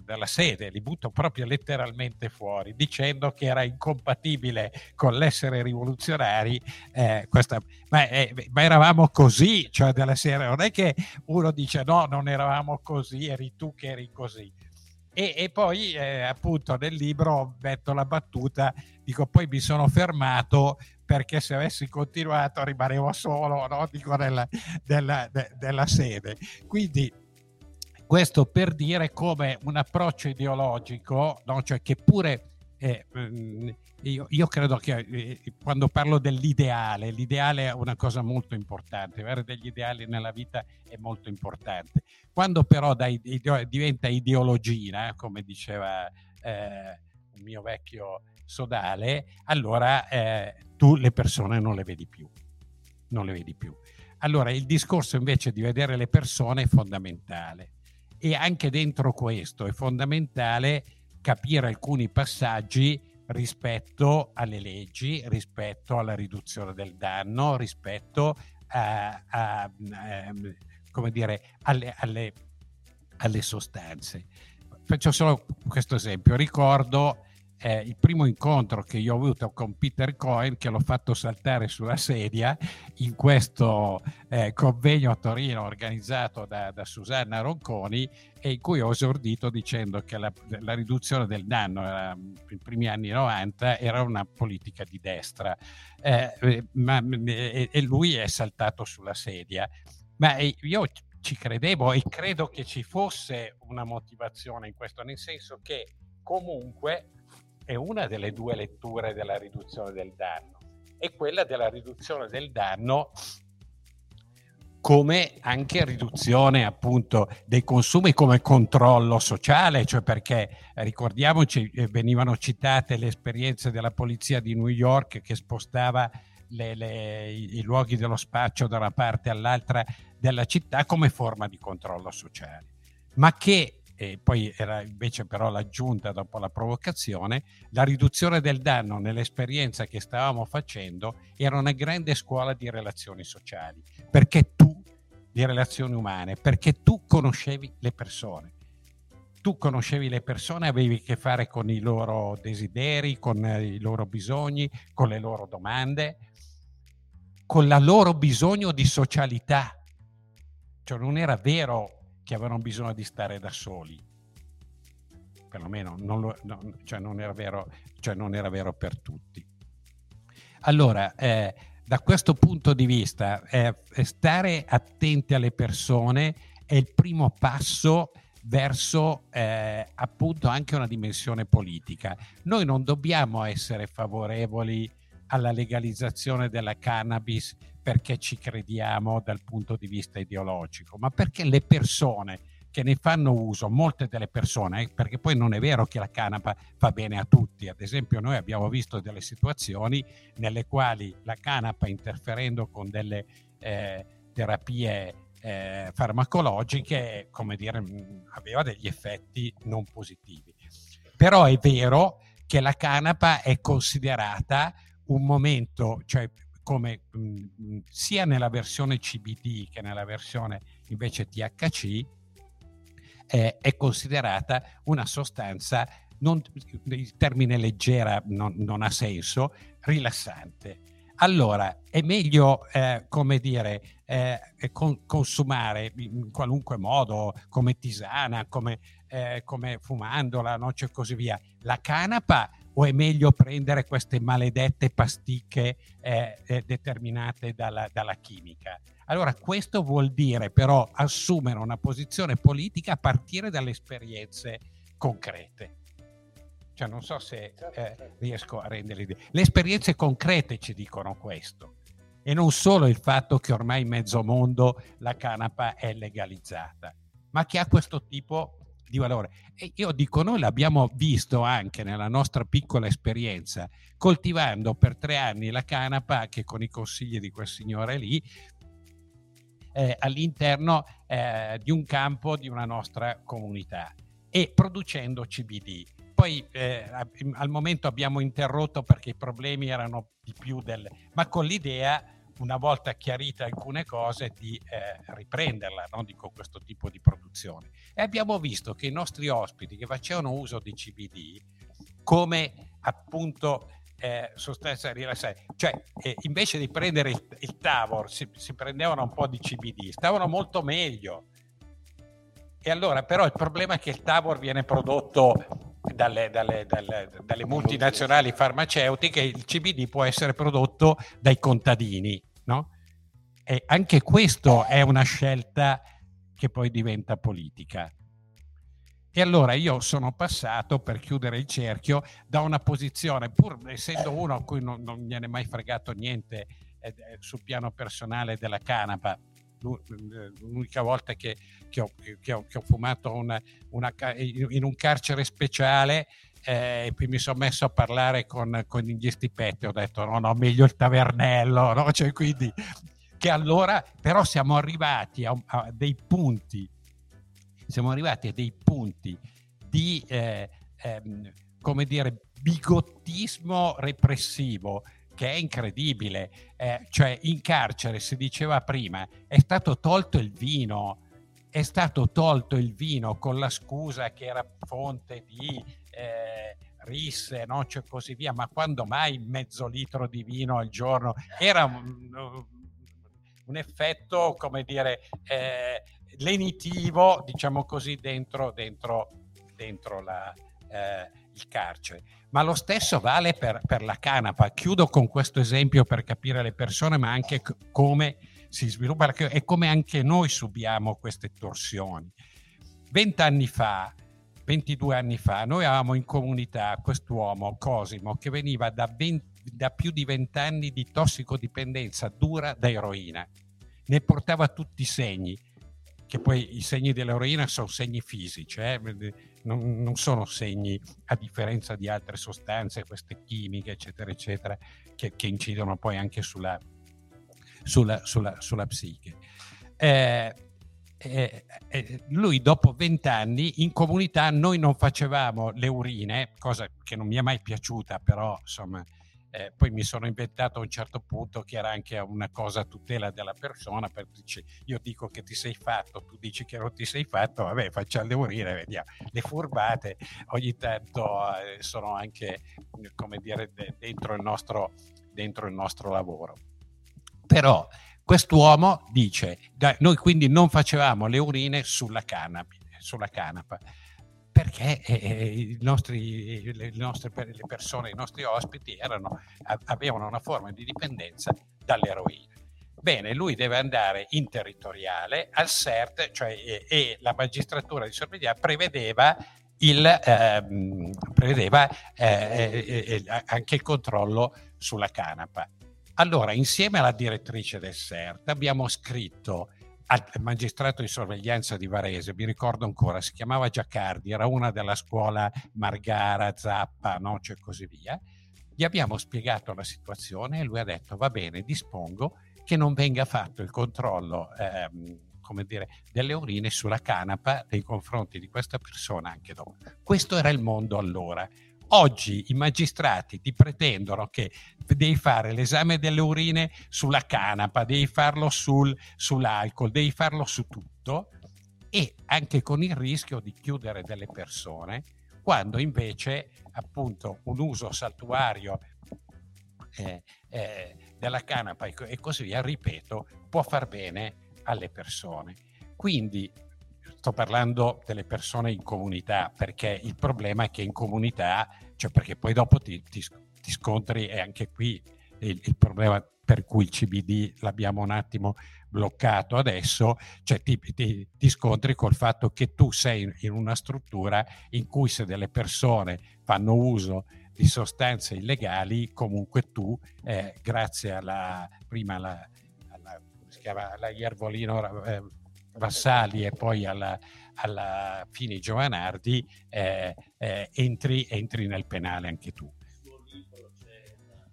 dalla, sede, li butto proprio letteralmente fuori, dicendo che era incompatibile con l'essere rivoluzionari. Eh, questa, ma, eh, ma, eravamo così, cioè della serie, non è che uno dice no, non eravamo così, eri tu che eri così e, e poi eh, appunto nel libro metto la battuta, dico poi mi sono fermato perché se avessi continuato rimanevo solo no? dico, nella, della, de, della sede. Quindi questo per dire come un approccio ideologico, no? cioè che pure eh, mm, io, io, credo che eh, quando parlo dell'ideale, l'ideale è una cosa molto importante, avere degli ideali nella vita è molto importante. Quando però da, diventa ideologina, come diceva eh, un mio vecchio sodale, allora eh, tu le persone non le vedi più. Non le vedi più. Allora il discorso invece di vedere le persone è fondamentale e anche dentro questo è fondamentale capire alcuni passaggi rispetto alle leggi, rispetto alla riduzione del danno, rispetto a, a, a ehm, come dire, alle, alle, alle sostanze. Faccio solo questo esempio. Ricordo eh, il primo incontro che io ho avuto con Peter Cohen, che l'ho fatto saltare sulla sedia in questo eh, convegno a Torino organizzato da, da, Susanna Ronconi e in cui ho esordito dicendo che la, la riduzione del danno nei primi anni 90 era una politica di destra eh, eh ma, e, e lui è saltato sulla sedia. Ma io ci credevo e credo che ci fosse una motivazione in questo, nel senso che comunque è una delle due letture della riduzione del danno, è quella della riduzione del danno come anche riduzione appunto dei consumi come controllo sociale, cioè perché ricordiamoci eh, venivano citate le esperienze della polizia di New York che spostava le, le, i, i luoghi dello spaccio da una parte all'altra della città come forma di controllo sociale. ma che e poi era invece però l'aggiunta dopo la provocazione, la riduzione del danno nell'esperienza che stavamo facendo era una grande scuola di relazioni sociali, perché tu, di relazioni umane, perché tu conoscevi le persone. Tu conoscevi le persone, avevi a che fare con i loro desideri, con i loro bisogni, con le loro domande, con il loro bisogno di socialità. Cioè non era vero che avevano bisogno di stare da soli. Perlomeno non, lo, no, cioè non, era, vero, cioè non era vero per tutti. Allora, eh, da questo punto di vista, eh, stare attenti alle persone è il primo passo verso eh, appunto anche una dimensione politica. Noi non dobbiamo essere favorevoli alla legalizzazione della cannabis perché ci crediamo dal punto di vista ideologico, ma perché le persone che ne fanno uso, molte delle persone, eh, perché poi non è vero che la canapa fa bene a tutti, ad esempio noi abbiamo visto delle situazioni nelle quali la canapa interferendo con delle eh, terapie eh, farmacologiche, come dire, mm, aveva degli effetti non positivi. Però è vero che la canapa è considerata un momento, cioè come mh, mm, sia nella versione CBD che nella versione invece THC, eh, è considerata una sostanza, non, il termine leggera non, non ha senso, rilassante. Allora, è meglio, eh, come dire, eh, con, consumare in qualunque modo, come tisana, come, eh, come fumandola, noce e così via, la canapa o è meglio prendere queste maledette pasticche eh, eh, determinate dalla, dalla, chimica? Allora questo vuol dire però assumere una posizione politica a partire dalle esperienze concrete. Cioè non so se certo, eh, certo. riesco a rendere l'idea. Le esperienze concrete ci dicono questo e non solo il fatto che ormai in mezzo mondo la canapa è legalizzata, ma che ha questo tipo di valore. E io dico, noi l'abbiamo visto anche nella nostra piccola esperienza, coltivando per tre anni la canapa, che con i consigli di quel signore lì, eh, all'interno eh, di un campo di una nostra comunità e producendo CBD. Poi eh, al momento abbiamo interrotto perché i problemi erano di più del... ma con l'idea una volta chiarite alcune cose, di eh, riprenderla, no? Dico, questo tipo di produzione. E abbiamo visto che i nostri ospiti che facevano uso di CBD, come appunto eh, sostanza rilassante, cioè eh, invece di prendere il, il Tavor si, si prendevano un po' di CBD, stavano molto meglio. E allora, però, il problema è che il Tavor viene prodotto dalle, dalle, dalle, dalle, multinazionali farmaceutiche, il CBD può essere prodotto dai contadini, no? E anche questo è una scelta che poi diventa politica. E allora io sono passato, per chiudere il cerchio, da una posizione, pur essendo uno a cui non, non gliene è mai fregato niente eh, sul piano personale della canapa, l'unica volta che, che, ho, che, ho, che ho, fumato una, una, in un carcere speciale eh, e poi mi sono messo a parlare con, con gli stipetti ho detto no no meglio il tavernello no? cioè, quindi che allora però siamo arrivati a, a dei punti siamo arrivati a dei punti di eh, ehm, come dire bigottismo repressivo che è incredibile. Eh, cioè, in carcere, si diceva prima, è stato tolto il vino, è stato tolto il vino con la scusa che era fonte di eh, risse, noce e così via, ma quando mai mezzo litro di vino al giorno? Era un, un effetto, come dire, eh, lenitivo, diciamo così, dentro, dentro, dentro la, eh, il carcere ma lo stesso vale per, per la canapa. Chiudo con questo esempio per capire le persone, ma anche c- come si sviluppa e come anche noi subiamo queste torsioni. Vent'anni fa, 22 anni fa, noi avevamo in comunità quest'uomo, Cosimo, che veniva da, 20, da più di vent'anni di tossicodipendenza dura da eroina. Ne portava tutti i segni, che poi i segni dell'eroina sono segni fisici, eh? non, non, sono segni, a differenza di altre sostanze, queste chimiche, eccetera, eccetera, che, che incidono poi anche sulla, sulla, sulla, sulla psiche. Eh, eh, eh, lui dopo vent'anni in comunità noi non facevamo le urine, cosa che non mi è mai piaciuta, però insomma eh, poi mi sono inventato a un certo punto che era anche una cosa a tutela della persona, perché io dico che ti sei fatto, tu dici che non ti sei fatto, vabbè facciamo le urine, vediamo. Le furbate ogni tanto eh, sono anche, come dire, dentro il nostro, dentro il nostro lavoro. Però quest'uomo dice, noi quindi non facevamo le urine sulla canapa, sulla canapa perché eh, eh nostri, le, nostre, le persone, i nostri ospiti erano, avevano una forma di dipendenza dall'eroina. Bene, lui deve andare in territoriale al CERT, cioè, e, e la magistratura di sorveglianza prevedeva il, ehm, prevedeva eh, eh, eh, anche il controllo sulla canapa. Allora, insieme alla direttrice del CERT abbiamo scritto al magistrato di sorveglianza di Varese, mi ricordo ancora, si chiamava Giaccardi, era una della scuola Margara, Zappa, Noce e così via. Gli abbiamo spiegato la situazione e lui ha detto va bene, dispongo che non venga fatto il controllo ehm, come dire, delle urine sulla canapa nei confronti di questa persona anche dopo. Questo era il mondo allora. Oggi i magistrati ti pretendono che devi fare l'esame delle urine sulla canapa, devi farlo sul, sull'alcol, devi farlo su tutto e anche con il rischio di chiudere delle persone quando invece appunto un uso saltuario eh, eh, della canapa e così via, ripeto, può far bene alle persone. Quindi sto parlando delle persone in comunità, perché il problema è che in comunità, cioè perché poi dopo ti, ti, ti scontri, e anche qui il, il, problema per cui il CBD l'abbiamo un attimo bloccato adesso, cioè ti, ti, ti scontri col fatto che tu sei in, una struttura in cui se delle persone fanno uso di sostanze illegali, comunque tu, eh, grazie alla prima alla, alla, alla Iervolino eh, Vassali e poi alla, alla Fini Giovanardi, eh, eh, entri, entri nel penale anche tu. Nel libro c'è una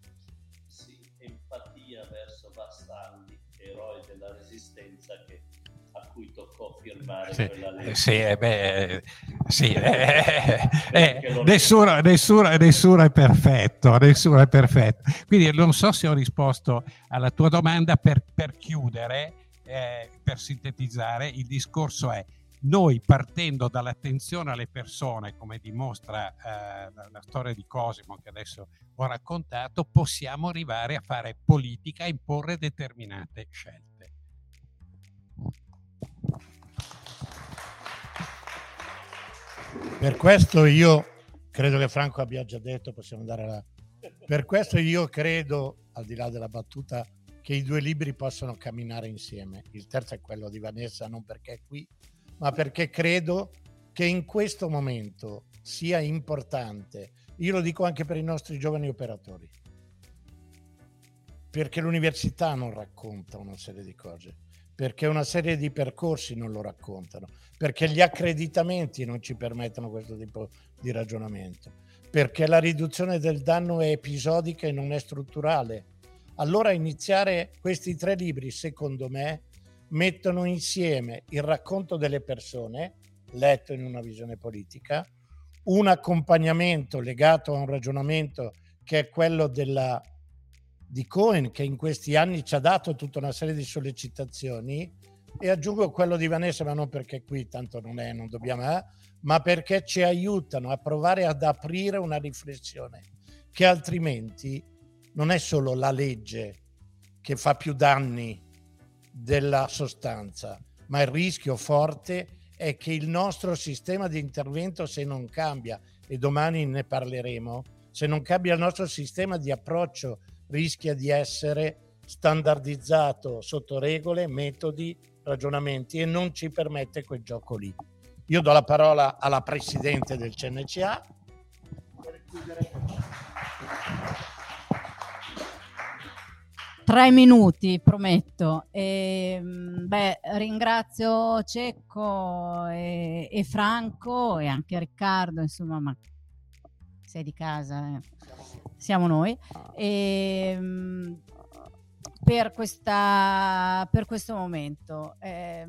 sì, empatia verso Vassalli, eroe della resistenza che a cui toccò firmare sì, quella legge. Sì, eh, beh, sì eh, eh, nessuno, nessuno, nessuno, è perfetto, nessuno è perfetto. Quindi non so se ho risposto alla tua domanda per, per chiudere eh, per sintetizzare, il discorso è noi partendo dall'attenzione alle persone, come dimostra eh, la, storia di Cosimo che adesso ho raccontato, possiamo arrivare a fare politica, a imporre determinate scelte. Per questo io credo che Franco abbia già detto, possiamo andare alla... Per questo io credo, al di là della battuta, che i due libri possono camminare insieme. Il terzo è quello di Vanessa, non perché è qui, ma perché credo che in questo momento sia importante, io lo dico anche per i nostri giovani operatori, perché l'università non racconta una serie di cose, perché una serie di percorsi non lo raccontano, perché gli accreditamenti non ci permettono questo tipo di ragionamento, perché la riduzione del danno è episodica e non è strutturale allora iniziare questi tre libri, secondo me, mettono insieme il racconto delle persone, letto in una visione politica, un accompagnamento legato a un ragionamento che è quello della, di Cohen, che in questi anni ci ha dato tutta una serie di sollecitazioni, e aggiungo quello di Vanessa, ma non perché qui tanto non è, non dobbiamo, eh, ma perché ci aiutano a provare ad aprire una riflessione che altrimenti non è solo la legge che fa più danni della sostanza, ma il rischio forte è che il nostro sistema di intervento, se non cambia, e domani ne parleremo, se non cambia il nostro sistema di approccio, rischia di essere standardizzato sotto regole, metodi, ragionamenti e non ci permette quel gioco lì. Io do la parola alla Presidente del CNCA per chiudere. Tre minuti, prometto. E, ehm, beh, ringrazio Cecco e, e, Franco e anche Riccardo, insomma, ma sei di casa, eh. siamo noi. E, ehm, per, questa, per questo momento. Eh,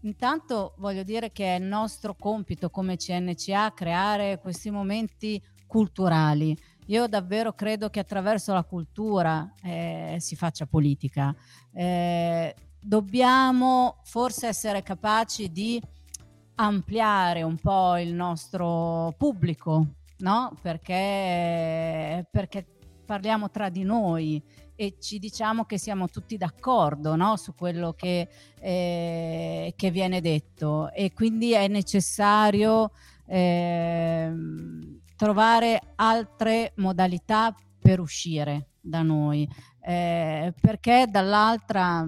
intanto voglio dire che è nostro compito come CNCA creare questi momenti culturali. Io davvero credo che attraverso la cultura eh, si faccia politica. Eh, dobbiamo forse essere capaci di ampliare un po' il nostro pubblico, no? Perché, perché parliamo tra di noi e ci diciamo che siamo tutti d'accordo no? su quello che, eh, che, viene detto e quindi è necessario eh, trovare altre modalità per uscire da noi. Eh, perché dall'altra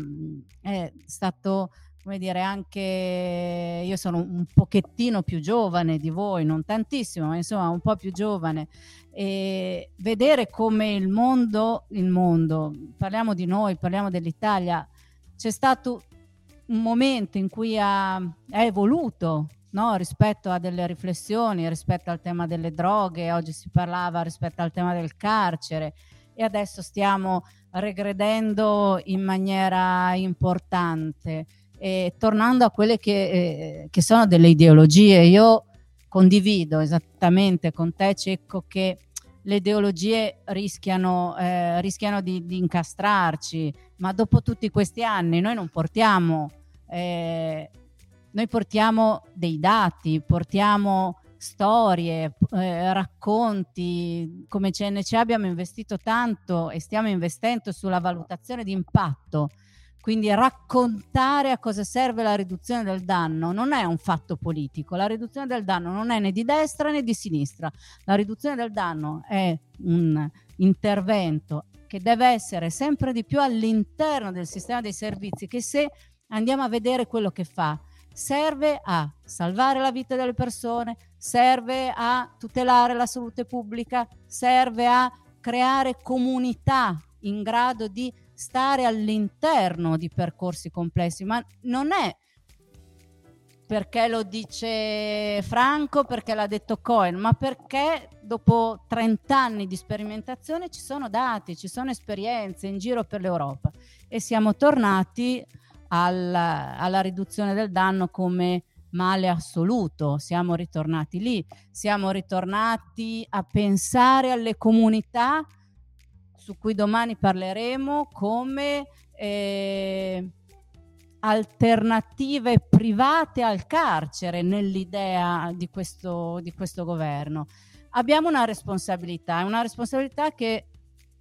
è stato come dire, anche io sono un pochettino più giovane di voi, non tantissimo, ma insomma un po' più giovane, e vedere come il mondo, il mondo, parliamo di noi, parliamo dell'Italia, c'è stato un momento in cui ha, ha evoluto no? rispetto a delle riflessioni, rispetto al tema delle droghe, oggi si parlava rispetto al tema del carcere e adesso stiamo regredendo in maniera importante e tornando a quelle che, eh, che sono delle ideologie, io condivido esattamente con te Cecco che le ideologie rischiano, eh, rischiano di, di, incastrarci, ma dopo tutti questi anni noi non portiamo, eh, noi portiamo dei dati, portiamo storie, eh, racconti, come CNC abbiamo investito tanto e stiamo investendo sulla valutazione di impatto. Quindi raccontare a cosa serve la riduzione del danno non è un fatto politico, la riduzione del danno non è né di destra né di sinistra, la riduzione del danno è un intervento che deve essere sempre di più all'interno del sistema dei servizi che se andiamo a vedere quello che fa serve a salvare la vita delle persone, serve a tutelare la salute pubblica, serve a creare comunità in grado di stare all'interno di percorsi complessi, ma non è perché lo dice Franco, perché l'ha detto Cohen, ma perché dopo 30 anni di sperimentazione ci sono dati, ci sono esperienze in giro per l'Europa. E siamo tornati alla, alla riduzione del danno come male assoluto, siamo ritornati lì, siamo ritornati a pensare alle comunità su cui domani parleremo come eh, alternative private al carcere nell'idea di questo, di questo governo. Abbiamo una responsabilità, una responsabilità che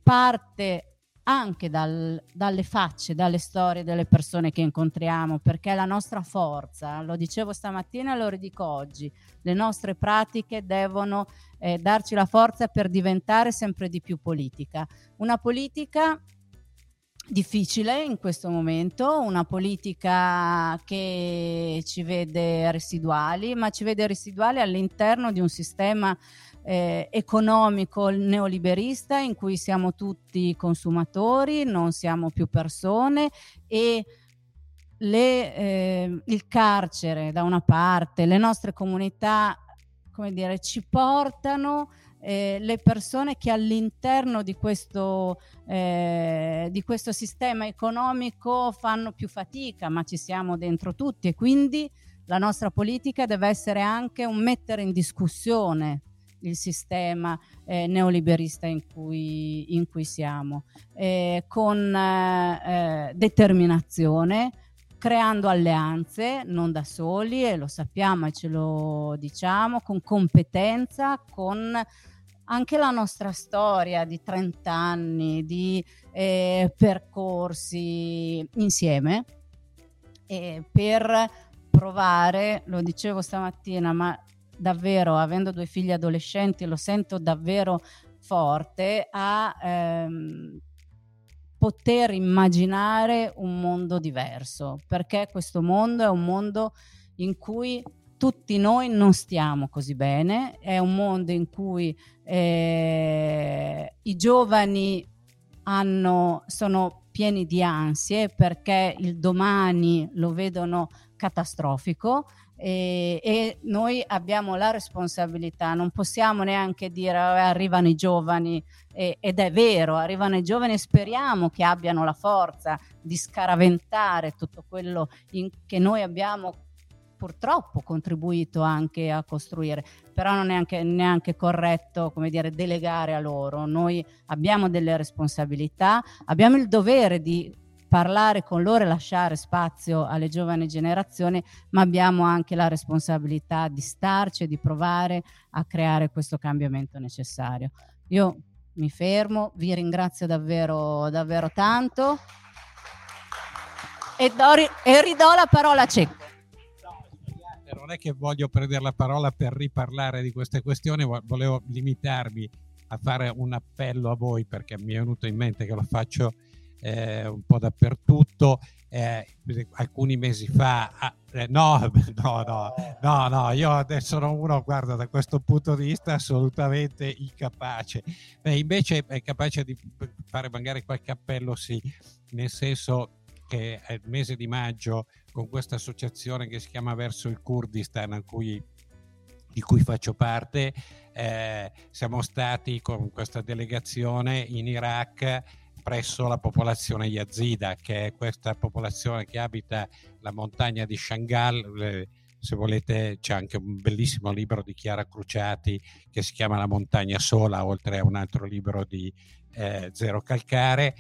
parte anche dal, dalle facce, dalle storie delle persone che incontriamo, perché la nostra forza, lo dicevo stamattina e lo ridico oggi, le nostre pratiche devono eh, darci la forza per diventare sempre di più politica. Una politica difficile in questo momento, una politica che ci vede residuali, ma ci vede residuali all'interno di un sistema eh, economico neoliberista in cui siamo tutti consumatori, non siamo più persone e le, eh, il carcere da una parte, le nostre comunità, come dire, ci portano eh, le persone che all'interno di questo, eh, di questo sistema economico fanno più fatica, ma ci siamo dentro tutti e quindi la nostra politica deve essere anche un mettere in discussione il sistema eh, neoliberista in cui, in cui siamo, eh, con eh, determinazione, creando alleanze, non da soli, e lo sappiamo e ce lo diciamo, con competenza, con anche la nostra storia di 30 anni di eh, percorsi insieme. Per provare, lo dicevo stamattina, ma davvero, avendo due figli adolescenti, lo sento davvero forte a ehm, poter immaginare un mondo diverso, perché questo mondo è un mondo in cui tutti noi non stiamo così bene, è un mondo in cui eh, i giovani hanno, sono pieni di ansie perché il domani lo vedono catastrofico e, e, noi abbiamo la responsabilità, non possiamo neanche dire arrivano i giovani e, ed è vero, arrivano i giovani e speriamo che abbiano la forza di scaraventare tutto quello in, che noi abbiamo purtroppo contribuito anche a costruire, però non è neanche, neanche corretto come dire, delegare a loro. Noi abbiamo delle responsabilità, abbiamo il dovere di parlare con loro e lasciare spazio alle giovani generazioni, ma abbiamo anche la responsabilità di starci e di provare a creare questo cambiamento necessario. Io mi fermo, vi ringrazio davvero, davvero tanto e, do, e ridò la parola a Cecco non è che voglio prendere la parola per riparlare di queste questioni, volevo limitarmi a fare un appello a voi perché mi è venuto in mente che lo faccio eh, un po' dappertutto. Eh, alcuni mesi fa, ah, eh, no, no, no, no, no, io adesso sono uno, guarda, da questo punto di vista assolutamente incapace. Beh, invece è capace di fare magari qualche appello, sì, nel senso che il mese di maggio con questa associazione che si chiama Verso il Kurdistan, cui, di cui faccio parte, eh, siamo stati con questa delegazione in Iraq presso la popolazione yazida, che è questa popolazione che abita la montagna di Shangal. Se volete c'è anche un bellissimo libro di Chiara Cruciati che si chiama La montagna sola, oltre a un altro libro di eh, Zero Calcare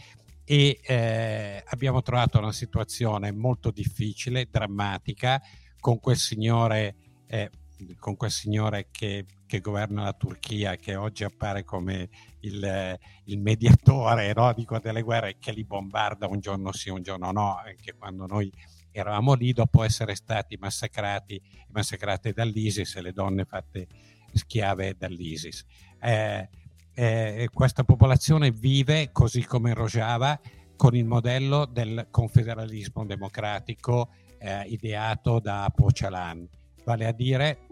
e eh, abbiamo trovato una situazione molto difficile, drammatica, con quel signore, eh, con quel signore che, che, governa la Turchia, che oggi appare come il, il mediatore di delle guerre, che li bombarda un giorno sì, un giorno no, anche quando noi eravamo lì dopo essere stati massacrati, massacrate dall'ISIS e le donne fatte schiave dall'ISIS. Eh, eh, questa popolazione vive, così come Rojava, con il modello del confederalismo democratico eh, ideato da Apo Chalan, vale a dire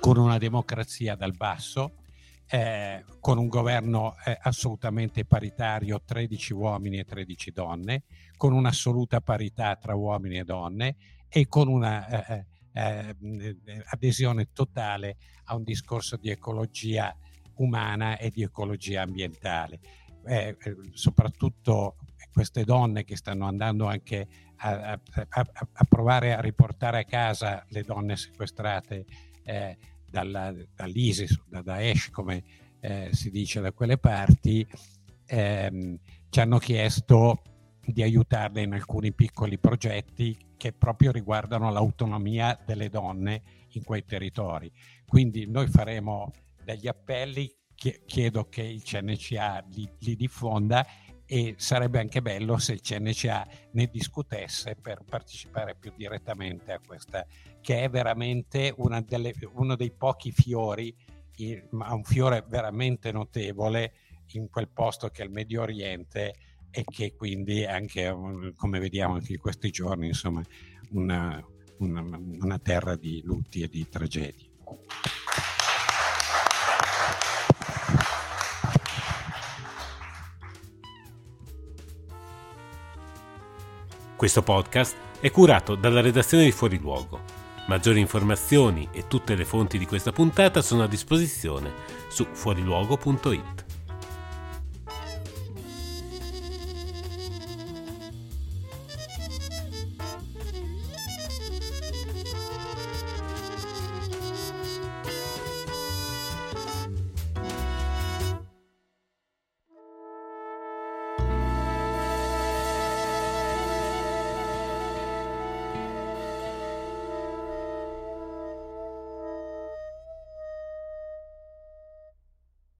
con una democrazia dal basso, eh, con un governo eh, assolutamente paritario, 13 uomini e 13 donne, con un'assoluta parità tra uomini e donne e con una eh, eh, eh, adesione totale a un discorso di ecologia umana e di ecologia ambientale. Eh, soprattutto queste donne che stanno andando anche a, a, a, provare a riportare a casa le donne sequestrate eh, dalla, dall'ISIS, da Daesh come eh, si dice da quelle parti, ehm, ci hanno chiesto di aiutarle in alcuni piccoli progetti che proprio riguardano l'autonomia delle donne in quei territori. Quindi noi faremo degli appelli chiedo che il CNCA li, li, diffonda e sarebbe anche bello se il CNCA ne discutesse per partecipare più direttamente a questa, che è veramente delle, uno dei pochi fiori, ma un fiore veramente notevole in quel posto che è il Medio Oriente e che quindi anche, come vediamo anche in questi giorni, insomma, una, una, una terra di lutti e di tragedie. Questo podcast è curato dalla redazione di Fuori Luogo. Maggiori informazioni e tutte le fonti di questa puntata sono a disposizione su fuoriluogo.it.